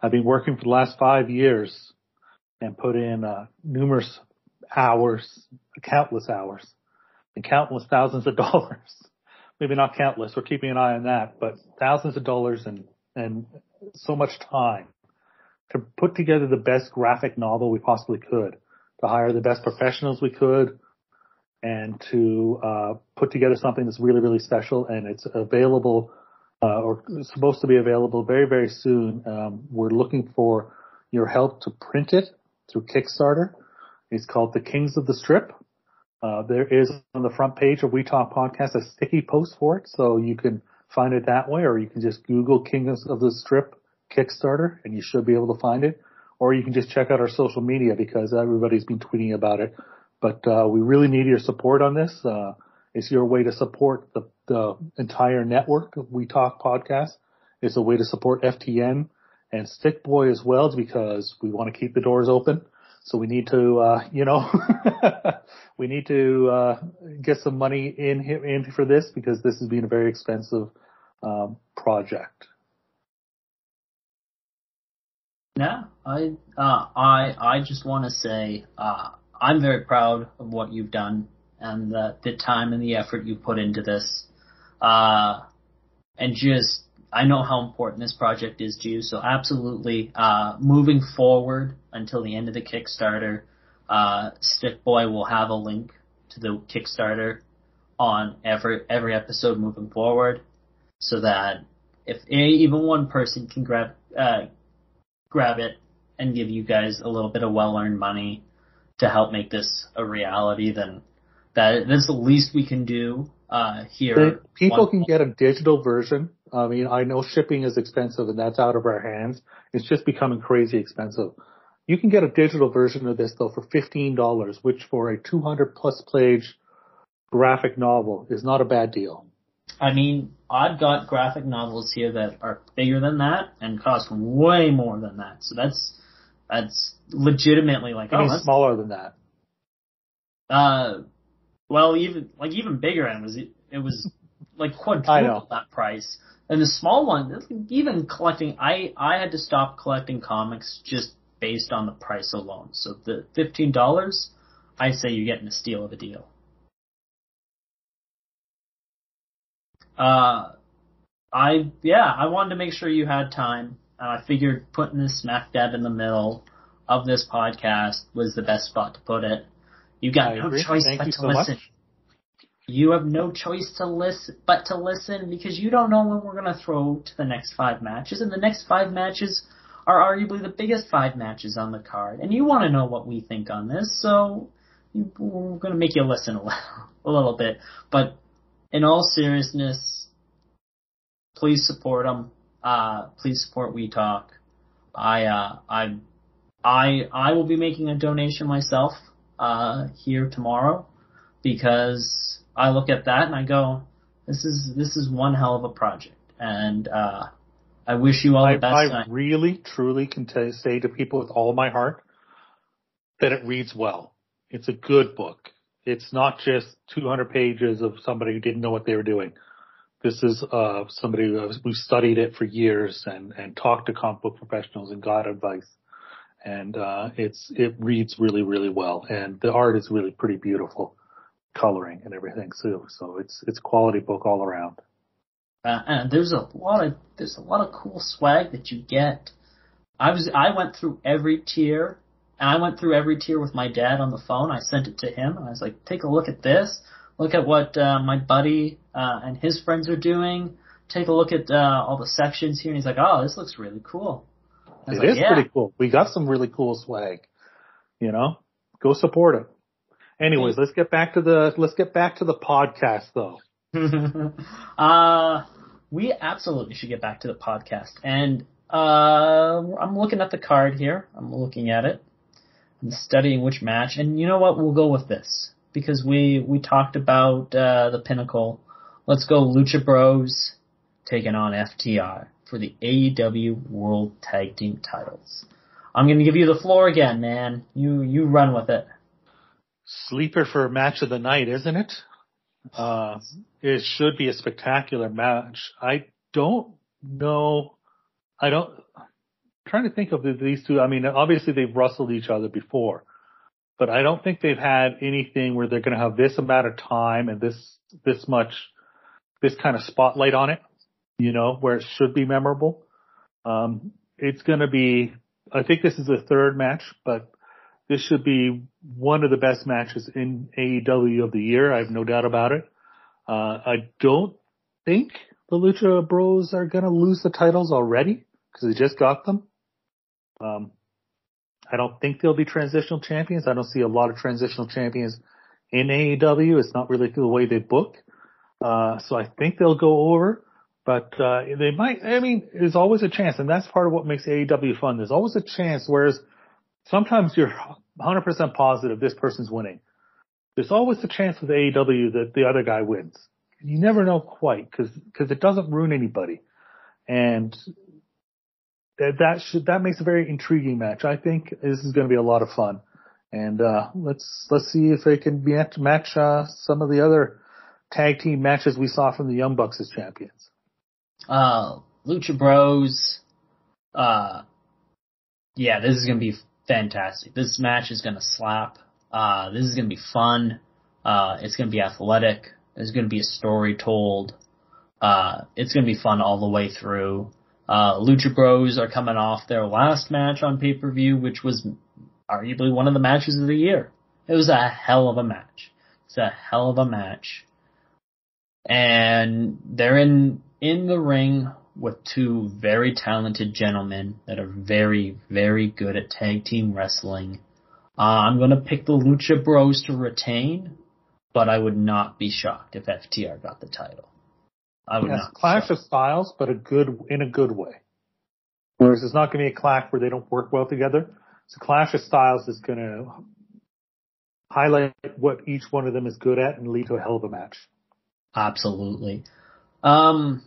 F: I've been working for the last five years and put in uh, numerous hours, countless hours, and countless thousands of [LAUGHS] dollars maybe not countless, we're keeping an eye on that, but thousands of dollars and, and so much time to put together the best graphic novel we possibly could, to hire the best professionals we could, and to uh, put together something that's really, really special and it's available uh, or supposed to be available very, very soon. Um, we're looking for your help to print it through Kickstarter. It's called The Kings of the Strip. Uh, there is on the front page of We Talk Podcast a sticky post for it, so you can find it that way, or you can just Google Kings of the Strip Kickstarter, and you should be able to find it. Or you can just check out our social media because everybody's been tweeting about it. But uh, we really need your support on this. Uh, it's your way to support the, the entire network of We Talk Podcast. It's a way to support FTN and Stick Boy as well because we want to keep the doors open. So we need to, uh, you know, [LAUGHS] we need to uh, get some money in in for this because this has been a very expensive um, project.
E: Yeah, I uh, I I just want to say uh, I'm very proud of what you've done and the, the time and the effort you put into this. Uh, and just I know how important this project is to you, so absolutely uh, moving forward until the end of the Kickstarter, uh, Stick Boy will have a link to the Kickstarter on every every episode moving forward, so that if even one person can grab uh, grab it and give you guys a little bit of well-earned money to help make this a reality, then that that's the least we can do uh, here.
F: People can get a digital version. I mean, I know shipping is expensive and that's out of our hands. It's just becoming crazy expensive. You can get a digital version of this though for $15, which for a 200 plus page graphic novel is not a bad deal.
E: I mean, I've got graphic novels here that are bigger than that and cost way more than that. So that's that's legitimately like
F: I
E: oh
F: mean, smaller than that.
E: uh well even like even bigger end was it, it was like [LAUGHS] quadruple that price. And the small one, even collecting, I I had to stop collecting comics just based on the price alone. So the fifteen dollars, I say you're getting a steal of a deal. Uh, I yeah, I wanted to make sure you had time. And I figured putting this smack dab in the middle of this podcast was the best spot to put it. You got
F: I
E: no
F: agree.
E: choice
F: Thank
E: but to
F: so
E: listen.
F: much.
E: You have no choice to listen but to listen because you don't know when we're gonna throw to the next five matches, and the next five matches are arguably the biggest five matches on the card, and you want to know what we think on this, so we're gonna make you listen a little, [LAUGHS] a little bit. But in all seriousness, please support them. Uh, please support We Talk. I, uh, I, I, I will be making a donation myself, uh, here tomorrow because I look at that and I go, this is, this is one hell of a project. And, uh, I wish you all
F: I,
E: the best.
F: I really, truly can t- say to people with all my heart that it reads well. It's a good book. It's not just 200 pages of somebody who didn't know what they were doing. This is uh, somebody who who studied it for years and, and talked to comic book professionals and got advice. And uh, it's it reads really, really well, and the art is really pretty beautiful, coloring and everything. So so it's it's quality book all around.
E: Uh, and there's a lot of there's a lot of cool swag that you get. I was I went through every tier, and I went through every tier with my dad on the phone. I sent it to him, and I was like, "Take a look at this. Look at what uh, my buddy uh, and his friends are doing. Take a look at uh, all the sections here." And he's like, "Oh, this looks really cool."
F: It
E: like,
F: is
E: "Yeah."
F: pretty cool. We got some really cool swag. You know, go support it. Anyways, let's get back to the let's get back to the podcast though. [LAUGHS]
E: uh, we absolutely should get back to the podcast. And uh, I'm looking at the card here. I'm looking at it. I'm studying which match. And you know what? We'll go with this because we we talked about uh, the pinnacle. Let's go Lucha Bros taking on FTR for the AEW World Tag Team titles. I'm going to give you the floor again, man. You you run with it.
F: Sleeper for match of the night, isn't it? Uh, it should be a spectacular match. I don't know. I don't. I'm trying to think of these two. I mean, obviously they've wrestled each other before, but I don't think they've had anything where they're going to have this amount of time and this this much this kind of spotlight on it. You know, where it should be memorable. Um, it's going to be. I think this is the third match, but this should be one of the best matches in AEW of the year. I have no doubt about it. Uh, I don't think the Lucha Bros are going to lose the titles already because they just got them. Um, I don't think they'll be transitional champions. I don't see a lot of transitional champions in AEW. It's not really the way they book. Uh, so I think they'll go over, but, uh, they might, I mean, there's always a chance and that's part of what makes AEW fun. There's always a chance, whereas sometimes you're 100% positive this person's winning. There's always a chance with AEW that the other guy wins. You never know quite because because it doesn't ruin anybody, and that that should that makes a very intriguing match. I think this is going to be a lot of fun, and uh, let's let's see if they can match match uh, some of the other tag team matches we saw from the Young Bucks as champions.
E: uh, Lucha Bros. Uh, yeah, this is gonna be fantastic. This match is gonna slap. Uh, this is gonna be fun. Uh, it's gonna be athletic. There's gonna be a story told. Uh, it's gonna be fun all the way through. Uh, Lucha Bros are coming off their last match on pay per view, which was arguably one of the matches of the year. It was a hell of a match. It's a hell of a match and they're in in the ring with two very talented gentlemen that are very very good at tag team wrestling. Uh, I'm gonna pick the Lucha Bros to retain, but I would not be shocked if FTR got the title. I would
F: Yes,
E: not.
F: clash of styles, but a good in a good way. Whereas it's not going to be a clash where they don't work well together. It's a clash of styles that's going to highlight what each one of them is good at and lead to a hell of a match.
E: Absolutely. Um,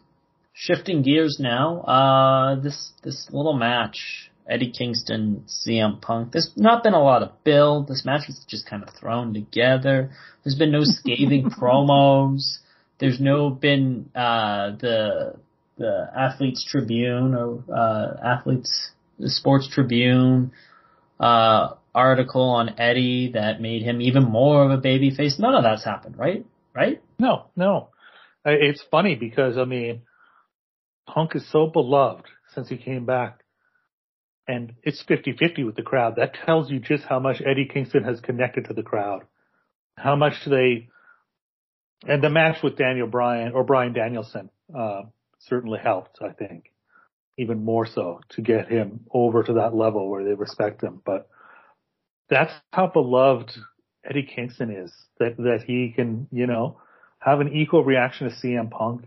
E: shifting gears now. Uh, this this little match, Eddie Kingston, CM Punk. There's not been a lot of build. This match was just kind of thrown together. There's been no scathing [LAUGHS] promos. There's no been uh, the the athletes Tribune or uh, athletes the Sports Tribune uh, article on Eddie that made him even more of a babyface. None of that's happened, right? Right?
F: No, no. It's funny because I mean, Punk is so beloved since he came back. And it's 50-50 with the crowd. That tells you just how much Eddie Kingston has connected to the crowd. How much they, and the match with Daniel Bryan or Bryan Danielson, uh, certainly helped, I think. Even more so to get him over to that level where they respect him. But that's how beloved Eddie Kingston is. That, that he can, you know, have an equal reaction to CM Punk,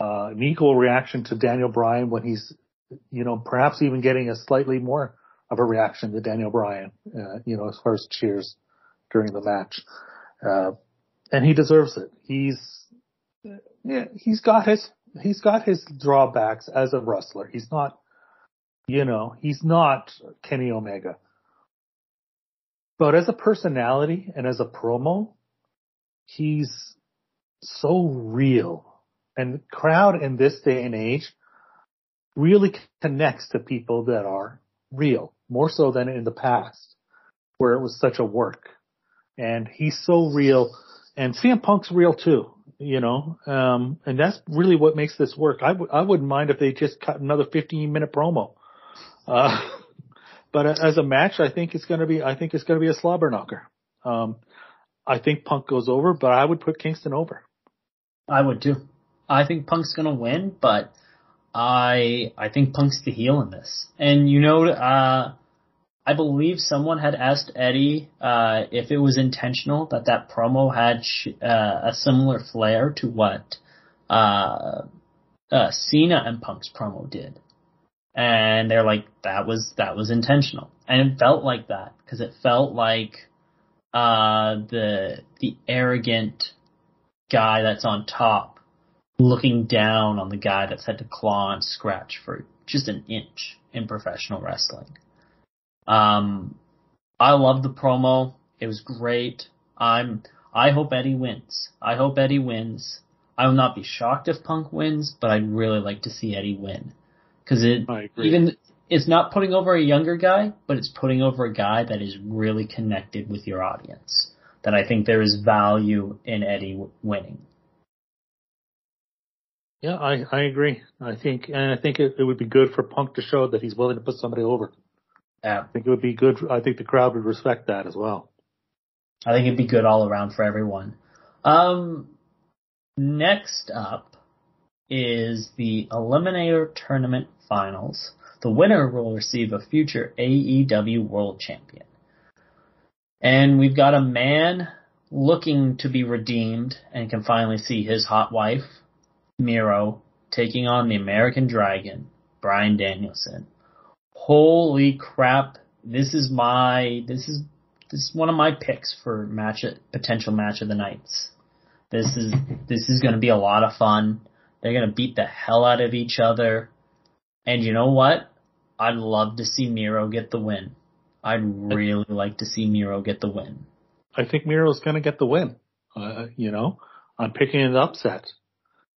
F: uh, an equal reaction to Daniel Bryan when he's, you know, perhaps even getting a slightly more of a reaction to Daniel Bryan, uh, you know, as far as cheers during the match. Uh, and he deserves it. He's, yeah, he's got his, he's got his drawbacks as a wrestler. He's not, you know, he's not Kenny Omega. But as a personality and as a promo, he's so real. And crowd in this day and age really connects to people that are real, more so than in the past, where it was such a work. And he's so real, and CM Punk's real too, you know, um, and that's really what makes this work. I w- I wouldn't mind if they just cut another 15 minute promo. Uh, [LAUGHS] but as a match, I think it's going to be, I think it's going to be a slobber knocker. Um, I think Punk goes over, but I would put Kingston over.
E: I would too. I think Punk's gonna win, but I I think Punk's the heel in this. And you know, uh, I believe someone had asked Eddie uh, if it was intentional that that promo had sh- uh, a similar flair to what uh, uh, Cena and Punk's promo did, and they're like that was that was intentional, and it felt like that because it felt like uh, the the arrogant guy that's on top looking down on the guy that's had to claw and scratch for just an inch in professional wrestling. Um, I love the promo. It was great. I'm, I hope Eddie wins. I hope Eddie wins. I will not be shocked if Punk wins, but I'd really like to see Eddie win. Cause it, even, it's not putting over a younger guy, but it's putting over a guy that is really connected with your audience. That I think there is value in Eddie winning.
F: Yeah, I, I agree. I think, and I think it, it would be good for Punk to show that he's willing to put somebody over.
E: Yeah.
F: I think it would be good. I think the crowd would respect that as well.
E: I think it'd be good all around for everyone. Um, next up is the Eliminator Tournament Finals. The winner will receive a future AEW World Champion. And we've got a man looking to be redeemed and can finally see his hot wife, Miro, taking on the American Dragon, Bryan Danielson. Holy crap. This is my, this is this is one of my picks for match potential match of the nights. This is this is going to be a lot of fun. They're going to beat the hell out of each other, and you know what? I'd love to see Miro get the win. I'd really like to see Miro get the win.
F: I think Miro's going to get the win. Uh, you know, I'm picking an upset,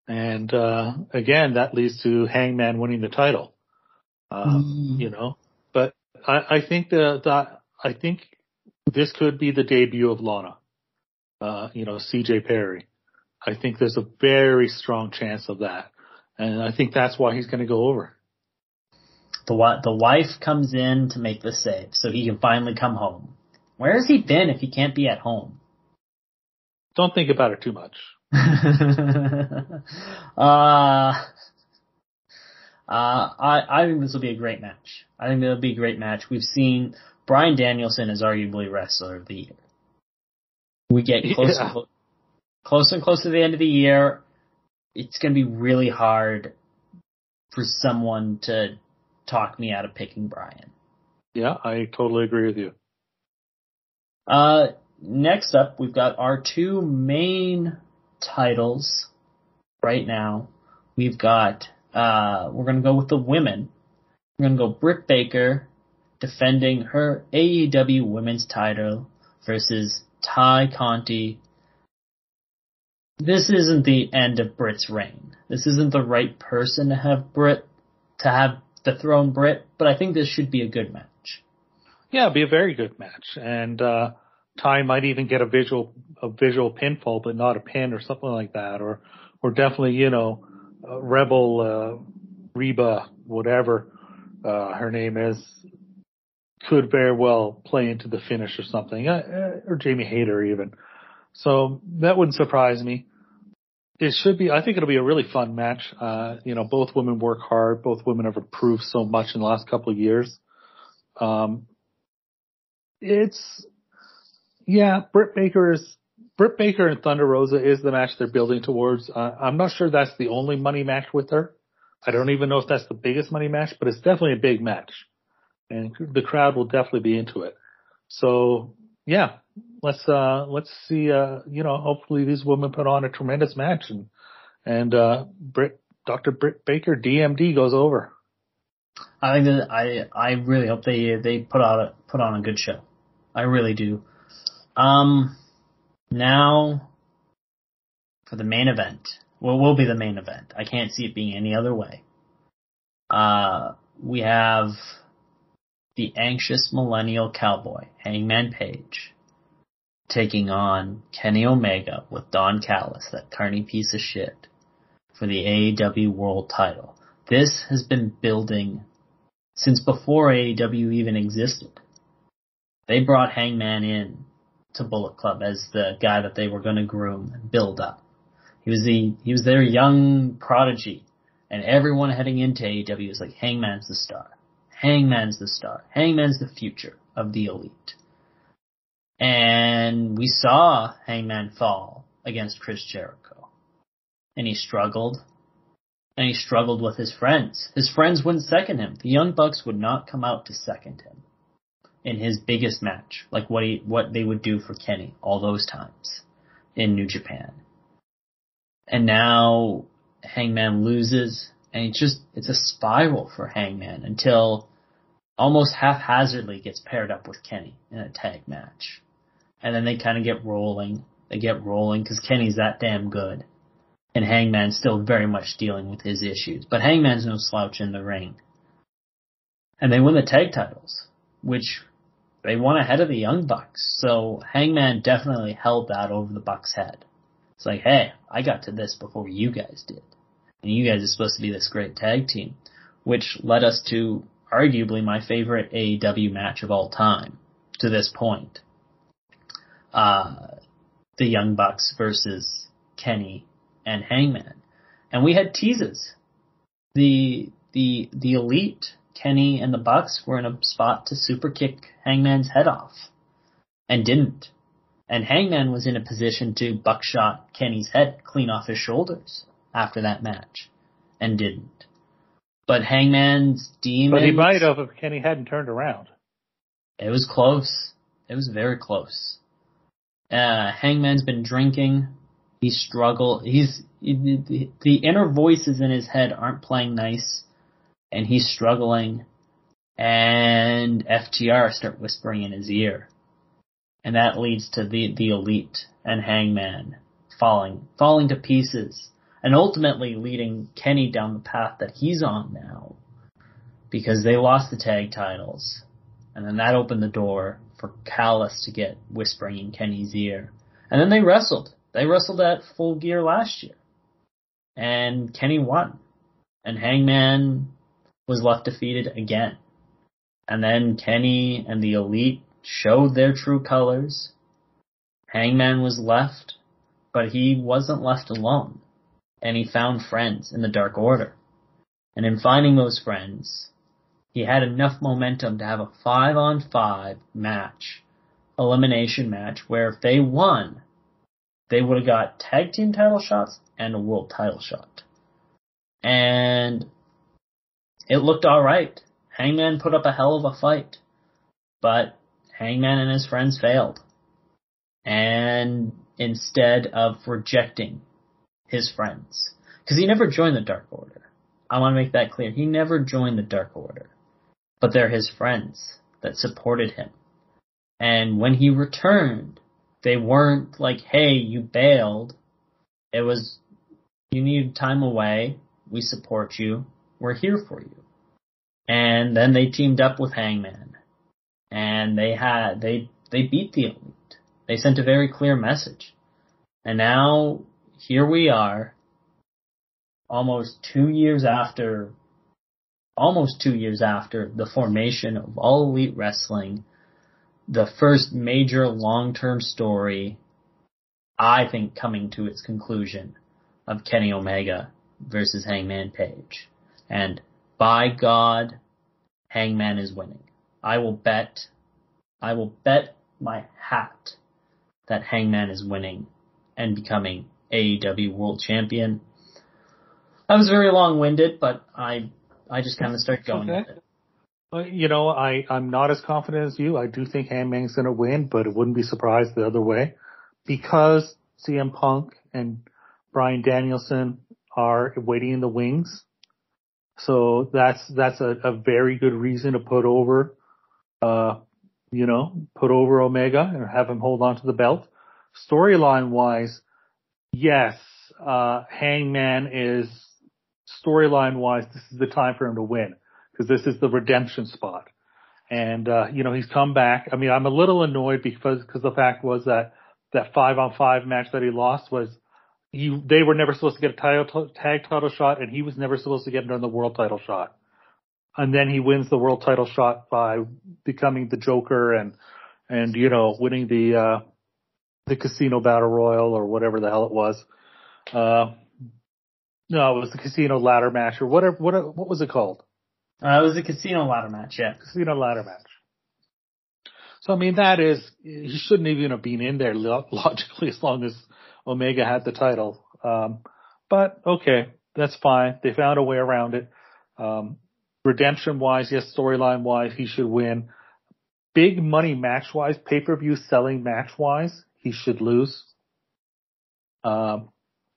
F: and uh, again, that leads to Hangman winning the title. Uh, You know, but I, I think the, the I think this could be the debut of Lana. Uh, you know, CJ Perry. I think there's a very strong chance of that, and I think that's why he's going to go over.
E: The the wife comes in to make the save, so he can finally come home. Where has he been if he can't be at home?
F: Don't think about it too much. [LAUGHS]
E: uh, uh, I, I think this will be a great match. I think it'll be a great match. We've seen Bryan Danielson is arguably wrestler of the year. We get closer,
F: Yeah.
E: closer and closer to the end of the year. It's going to be really hard for someone to talk me out of picking Bryan.
F: Yeah, I totally agree with you.
E: Uh, next up, we've got our two main titles right now. We've got, uh, we're gonna go with the women. We're gonna go Britt Baker defending her AEW women's title versus Tay Conti. This isn't the end of Britt's reign. This isn't the right person to have Britt, to have the throne Britt, but I think this should be a good match.
F: Yeah, it'd be a very good match, and uh, Tay might even get a visual a visual pinfall, but not a pin or something like that, or or definitely you know, uh, Rebel uh, Reba whatever uh, her name is could very well play into the finish or something, uh, uh, or Jamie Hayter even. So that wouldn't surprise me. It should be. I think it'll be a really fun match. Uh, you know, both women work hard. Both women have improved so much in the last couple of years. Um, it's yeah, Britt Baker is Britt Baker and Thunder Rosa is the match they're building towards. Uh, I'm not sure that's the only money match with her. I don't even know if that's the biggest money match, but it's definitely a big match, and the crowd will definitely be into it. So yeah, let's uh let's see uh you know hopefully these women put on a tremendous match and and uh Britt Dr. Britt Baker DMD goes over.
E: I think that I I really hope they they put out a, put on a good show. I really do. Um, now for the main event. Well, will be the main event. I can't see it being any other way. Uh, we have the anxious millennial cowboy, Hangman Page, taking on Kenny Omega with Don Callis, that carny piece of shit, for the AEW World Title. This has been building since before AEW even existed. They brought Hangman in to Bullet Club as the guy that they were going to groom and build up. He was the he was their young prodigy, and everyone heading into AEW was like, Hangman's the star, Hangman's the star, Hangman's the future of the elite. And we saw Hangman fall against Chris Jericho, and he struggled, and he struggled with his friends. His friends wouldn't second him. The Young Bucks would not come out to second him in his biggest match, like what he what they would do for Kenny all those times in New Japan. And now Hangman loses, and it's just it's a spiral for Hangman until almost haphazardly gets paired up with Kenny in a tag match, and then they kind of get rolling. They get rolling because Kenny's that damn good, and Hangman's still very much dealing with his issues. But Hangman's no slouch in the ring, and they win the tag titles, which they won ahead of the Young Bucks. So Hangman definitely held that over the Bucks' head. It's like, hey, I got to this before you guys did. And you guys are supposed to be this great tag team. Which led us to arguably my favorite AEW match of all time to this point. Uh, the Young Bucks versus Kenny and Hangman. And we had teases. The, the, the elite Kenny and the Bucks were in a spot to super kick Hangman's head off. And didn't. And Hangman was in a position to buckshot Kenny's head clean off his shoulders after that match. And didn't. But Hangman's demons.
F: But he might have if Kenny hadn't turned around.
E: It was close. It was very close. Uh, Hangman's been drinking. He struggled. He's, the, the inner voices in his head aren't playing nice and he's struggling and FTR start whispering in his ear. And that leads to the, the elite and Hangman falling, falling to pieces and ultimately leading Kenny down the path that he's on now because they lost the tag titles. And then that opened the door for Callis to get whispering in Kenny's ear. And then they wrestled. They wrestled at full gear last year. And Kenny won. And Hangman was left defeated again. And then Kenny and the Elite showed their true colors. Hangman was left, but he wasn't left alone. And he found friends in the Dark Order. And in finding those friends, he had enough momentum to have a five on five match, elimination match, where if they won, they would have got tag team title shots and a world title shot. And it looked alright. Hangman put up a hell of a fight. But Hangman and his friends failed. And instead of rejecting his friends, because he never joined the Dark Order. I want to make that clear. He never joined the Dark Order. But they're his friends that supported him. And when he returned, they weren't like, hey, you bailed. It was, you need time away. We support you. We're here for you. And then they teamed up with Hangman. and they had they they beat the elite. They sent a very clear message, and now here we are, almost two years after, almost two years after the formation of All Elite Wrestling, the first major long-term story, I think, coming to its conclusion of Kenny Omega versus Hangman Page. And by God, Hangman is winning. I will bet, I will bet my hat that Hangman is winning and becoming AEW World Champion. I was very long-winded, but I, I just kind of start going
F: Okay.
E: with it.
F: You know, I, I'm not as confident as you. I do think Hangman's going to win, but it wouldn't be surprised the other way because CM Punk and Bryan Danielson are waiting in the wings. So that's, that's a, a very good reason to put over, uh, you know, put over Omega and have him hold on to the belt. Storyline wise, yes, uh, Hangman is storyline wise, this is the time for him to win because this is the redemption spot. And, uh, you know, he's come back. I mean, I'm a little annoyed because, because the fact was that that five on five match that he lost was you, they were never supposed to get a title, tag title shot and he was never supposed to get another world title shot. And then he wins the world title shot by becoming the Joker and, and, you know, winning the, uh, the casino battle royal or whatever the hell it was. Uh, no, it was the casino ladder match or whatever, what, what was it called?
E: Uh, it was a casino ladder match, yeah.
F: casino ladder match. So I mean, that is he shouldn't even have been in there lo- [LAUGHS] logically as long as Omega had the title. Um, but okay, that's fine. They found a way around it. Um, redemption wise, yes, storyline wise, he should win. Big money match wise, pay per view selling match wise, he should lose. Um,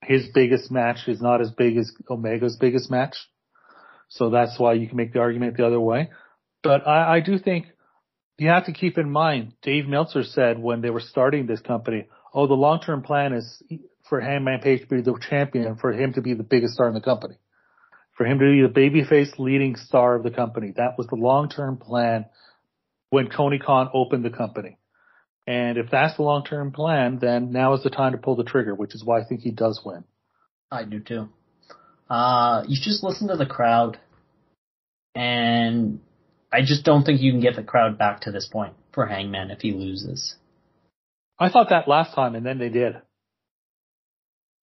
F: his biggest match is not as big as Omega's biggest match. So that's why you can make the argument the other way. But I, I do think you have to keep in mind, Dave Meltzer said when they were starting this company, oh, the long-term plan is for Hangman Page to be the champion, for him to be the biggest star in the company, for him to be the babyface leading star of the company. That was the long-term plan when Tony Khan opened the company. And if that's the long-term plan, then now is the time to pull the trigger, which is why I think he does win.
E: I do too. Uh, you just listen to the crowd, and I just don't think you can get the crowd back to this point for Hangman if he loses.
F: I thought that last time, and then they did.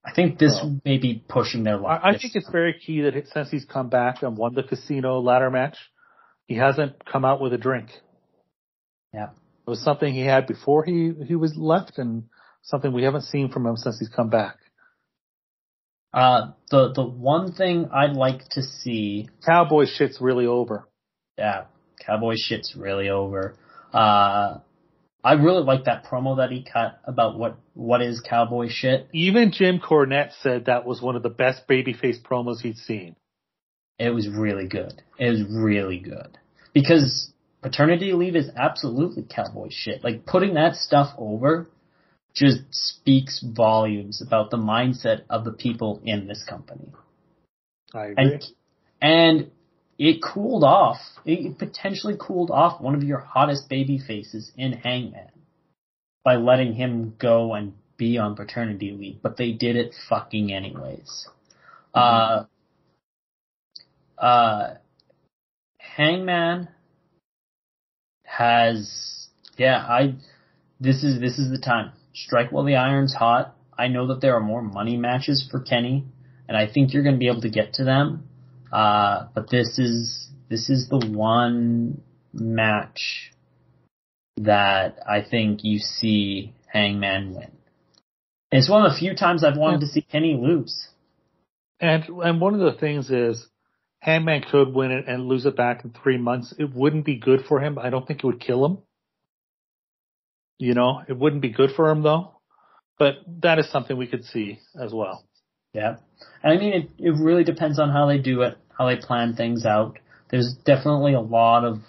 E: I think this
F: Well,
E: may be pushing their luck.
F: I, I think it's very key that it, since he's come back and won the casino ladder match, he hasn't come out with a drink.
E: Yeah.
F: It was something he had before he, he was left and something we haven't seen from him since he's come back.
E: Uh, the the one thing I'd like to see,
F: Cowboy shit's really over.
E: yeah, Cowboy shit's really over. Uh, I really like that promo that he cut about what what is Cowboy shit.
F: Even Jim Cornette said that was one of the best babyface promos he'd seen.
E: It was really good. It was really good because paternity leave is absolutely cowboy shit. Like putting that stuff over just speaks volumes about the mindset of the people in this company.
F: I agree.
E: And and it cooled off. It potentially cooled off one of your hottest baby faces in Hangman by letting him go and be on paternity leave, but they did it fucking anyways. Uh, uh, Hangman has, yeah, I, this is, this is the time. Strike while the iron's hot. I know that there are more money matches for Kenny, and I think you're going to be able to get to them. Uh, but this is, this is the one match that I think you see Hangman win. It's one of the few times I've wanted to see Kenny lose.
F: And and one of the things is Hangman could win it and lose it back in three months. It wouldn't be good for him. I don't think it would kill him. You know, it wouldn't be good for him though. But that is something we could see as well.
E: Yeah. And I mean, it, it really depends on how they do it, how they plan things out. There's definitely a lot of,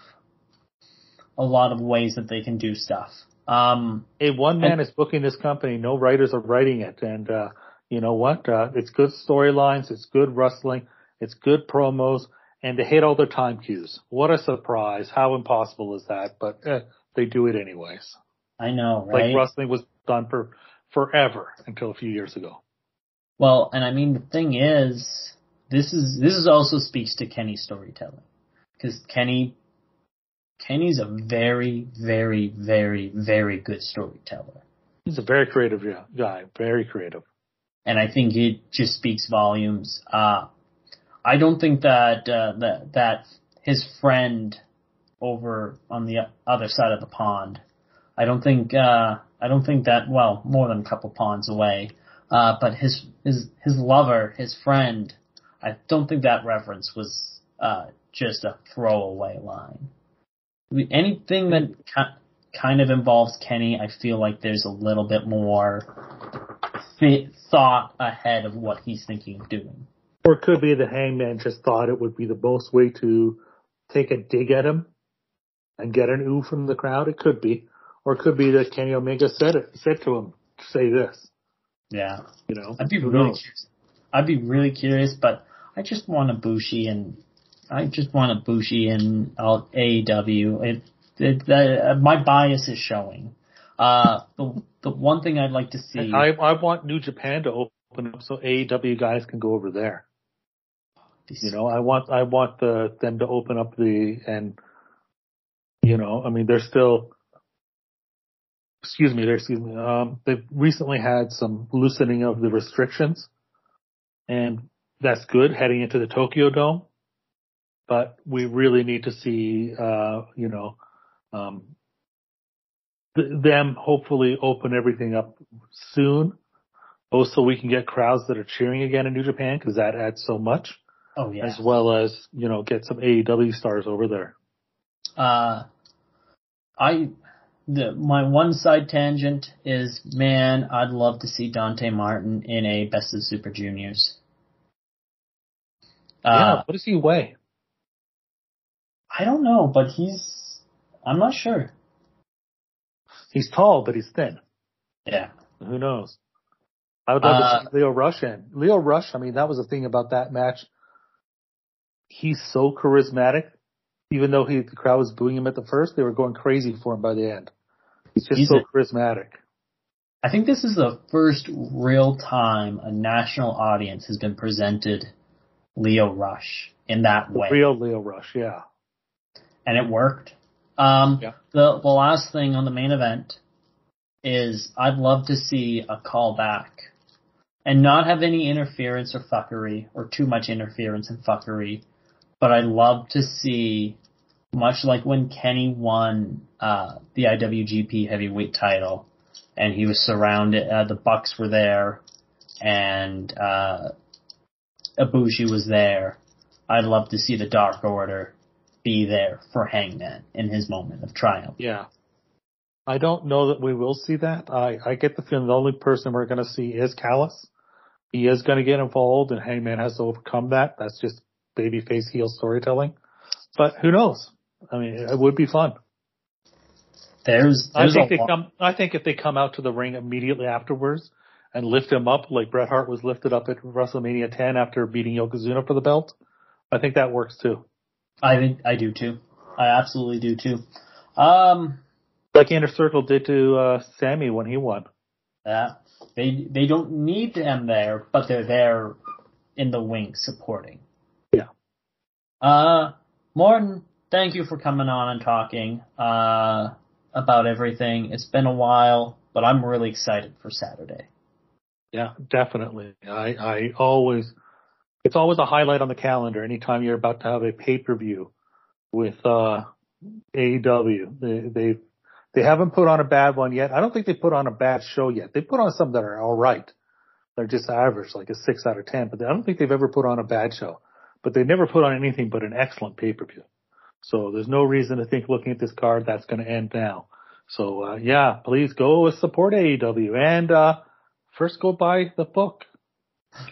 E: a lot of ways that they can do stuff. Um,
F: Hey, one man
E: And-
F: is booking this company. No writers are writing it. And, uh, you know what? Uh, it's good storylines. It's good wrestling. It's good promos. and they hit all their time cues. What a surprise! How impossible is that? But eh, they do it anyways.
E: I know, right?
F: Like wrestling was done for forever until a few years ago.
E: Well, and I mean the thing is, this is this is also speaks to Kenny's storytelling because Kenny Kenny's a very, very, very, very good storyteller.
F: He's a very creative guy, very creative.
E: And I think it just speaks volumes. Uh, I don't think that, uh, that, that his friend over on the other side of the pond, I don't think, uh, I don't think that, well, more than a couple ponds away, uh, but his, his, his lover, his friend, I don't think that reference was, uh, just a throwaway line. Anything that kind of involves Kenny, I feel like there's a little bit more thought ahead of what he's thinking of doing.
F: Or it could be the Hangman just thought it would be the most way to take a dig at him and get an ooh from the crowd. It could be. Or it could be that Kenny Omega said it, said to him, say this.
E: Yeah.
F: You know?
E: I'd be really curious. I'd be really curious, but I just want Ibushi and I just want Ibushi and AEW. It, it, uh, my bias is showing. Uh, the the one thing I'd like to see.
F: I I want New Japan to open up so AEW guys can go over there. You know, I want I want the them to open up the and you know, I mean they're still excuse me, they're excuse me, um they've recently had some loosening of the restrictions and that's good heading into the Tokyo Dome but we really need to see, uh, you know, um, th- them hopefully open everything up soon. Also, we can get crowds that are cheering again in New Japan because that adds so much.
E: Oh yeah.
F: As well as you know, get some AEW stars over there.
E: Uh, I the my one side tangent is man, I'd love to see Dante Martin in a Best of Super Juniors.
F: Uh, yeah, what does he weigh?
E: I don't know, but he's, I'm not sure.
F: He's tall, but he's thin.
E: Yeah.
F: Who knows? I would love uh, to see Lio Rush in. Lio Rush, I mean, that was the thing about that match. He's so charismatic. Even though he, the crowd was booing him at the first, they were going crazy for him by the end. He's just he's so a, charismatic.
E: I think this is the first real time a national audience has been presented Lio Rush in that way.
F: Real Lio Rush, yeah
E: and it worked. Um, yeah. the the last thing on the main event is I'd love to see a callback and not have any interference or fuckery or too much interference and fuckery, but I'd love to see much like when Kenny won uh, the IWGP Heavyweight title and he was surrounded. Uh, the Bucks were there, and uh, was there. I'd love to see the Dark Order be there for Hangman in his moment of triumph.
F: Yeah. I don't know that we will see that. I, I get the feeling the only person we're going to see is Callis. He is going to get involved and Hangman has to overcome that. That's just babyface heel storytelling. But who knows? I mean, it would be fun.
E: There's, there's
F: I think they come, I think if they come out to the ring immediately afterwards and lift him up like Bret Hart was lifted up at WrestleMania 10 after beating Yokozuna for the belt, I think that works too.
E: I think I do too. I absolutely do too. Um,
F: like Inner Circle did to uh, Sammy when he won.
E: Yeah, they they don't need them there, but they're there in the wing supporting.
F: Yeah.
E: Uh, Morton, thank you for coming on and talking uh about everything. It's been a while, but I'm really excited for Saturday.
F: Yeah, definitely. I I always it's always a highlight on the calendar anytime you're about to have a pay per view with uh, AEW. They they they haven't put on a bad one yet. I don't think they put on a bad show yet. They put on some that are all right. They're just average, like a six out of ten. But I don't think they've ever put on a bad show. But they never put on anything but an excellent pay per view. So there's no reason to think looking at this card that's going to end now. So uh, yeah, please go support AEW and uh, first go buy the book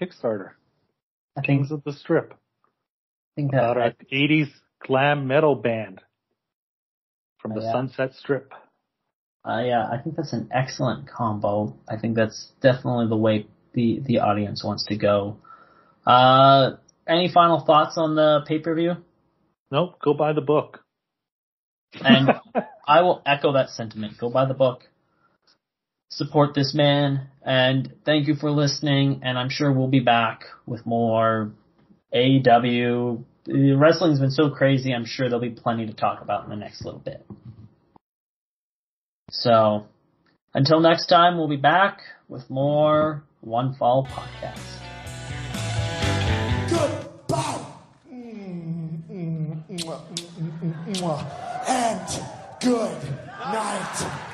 F: Kickstarter. I think Kings of the Strip. I
E: think that
F: about an '80s glam metal band from the yeah. Sunset Strip.
E: Uh, yeah, I think that's an excellent combo. I think that's definitely the way the the audience wants to go. Uh, any final thoughts on the pay per view?
F: Nope. Go buy the book.
E: And I will echo that sentiment. Go buy the book. Support this man. And thank you for listening. And I'm sure we'll be back with more AEW. Wrestling's been so crazy. I'm sure there'll be plenty to talk about in the next little bit. So until next time, we'll be back with more One Fall podcast.
G: And good night.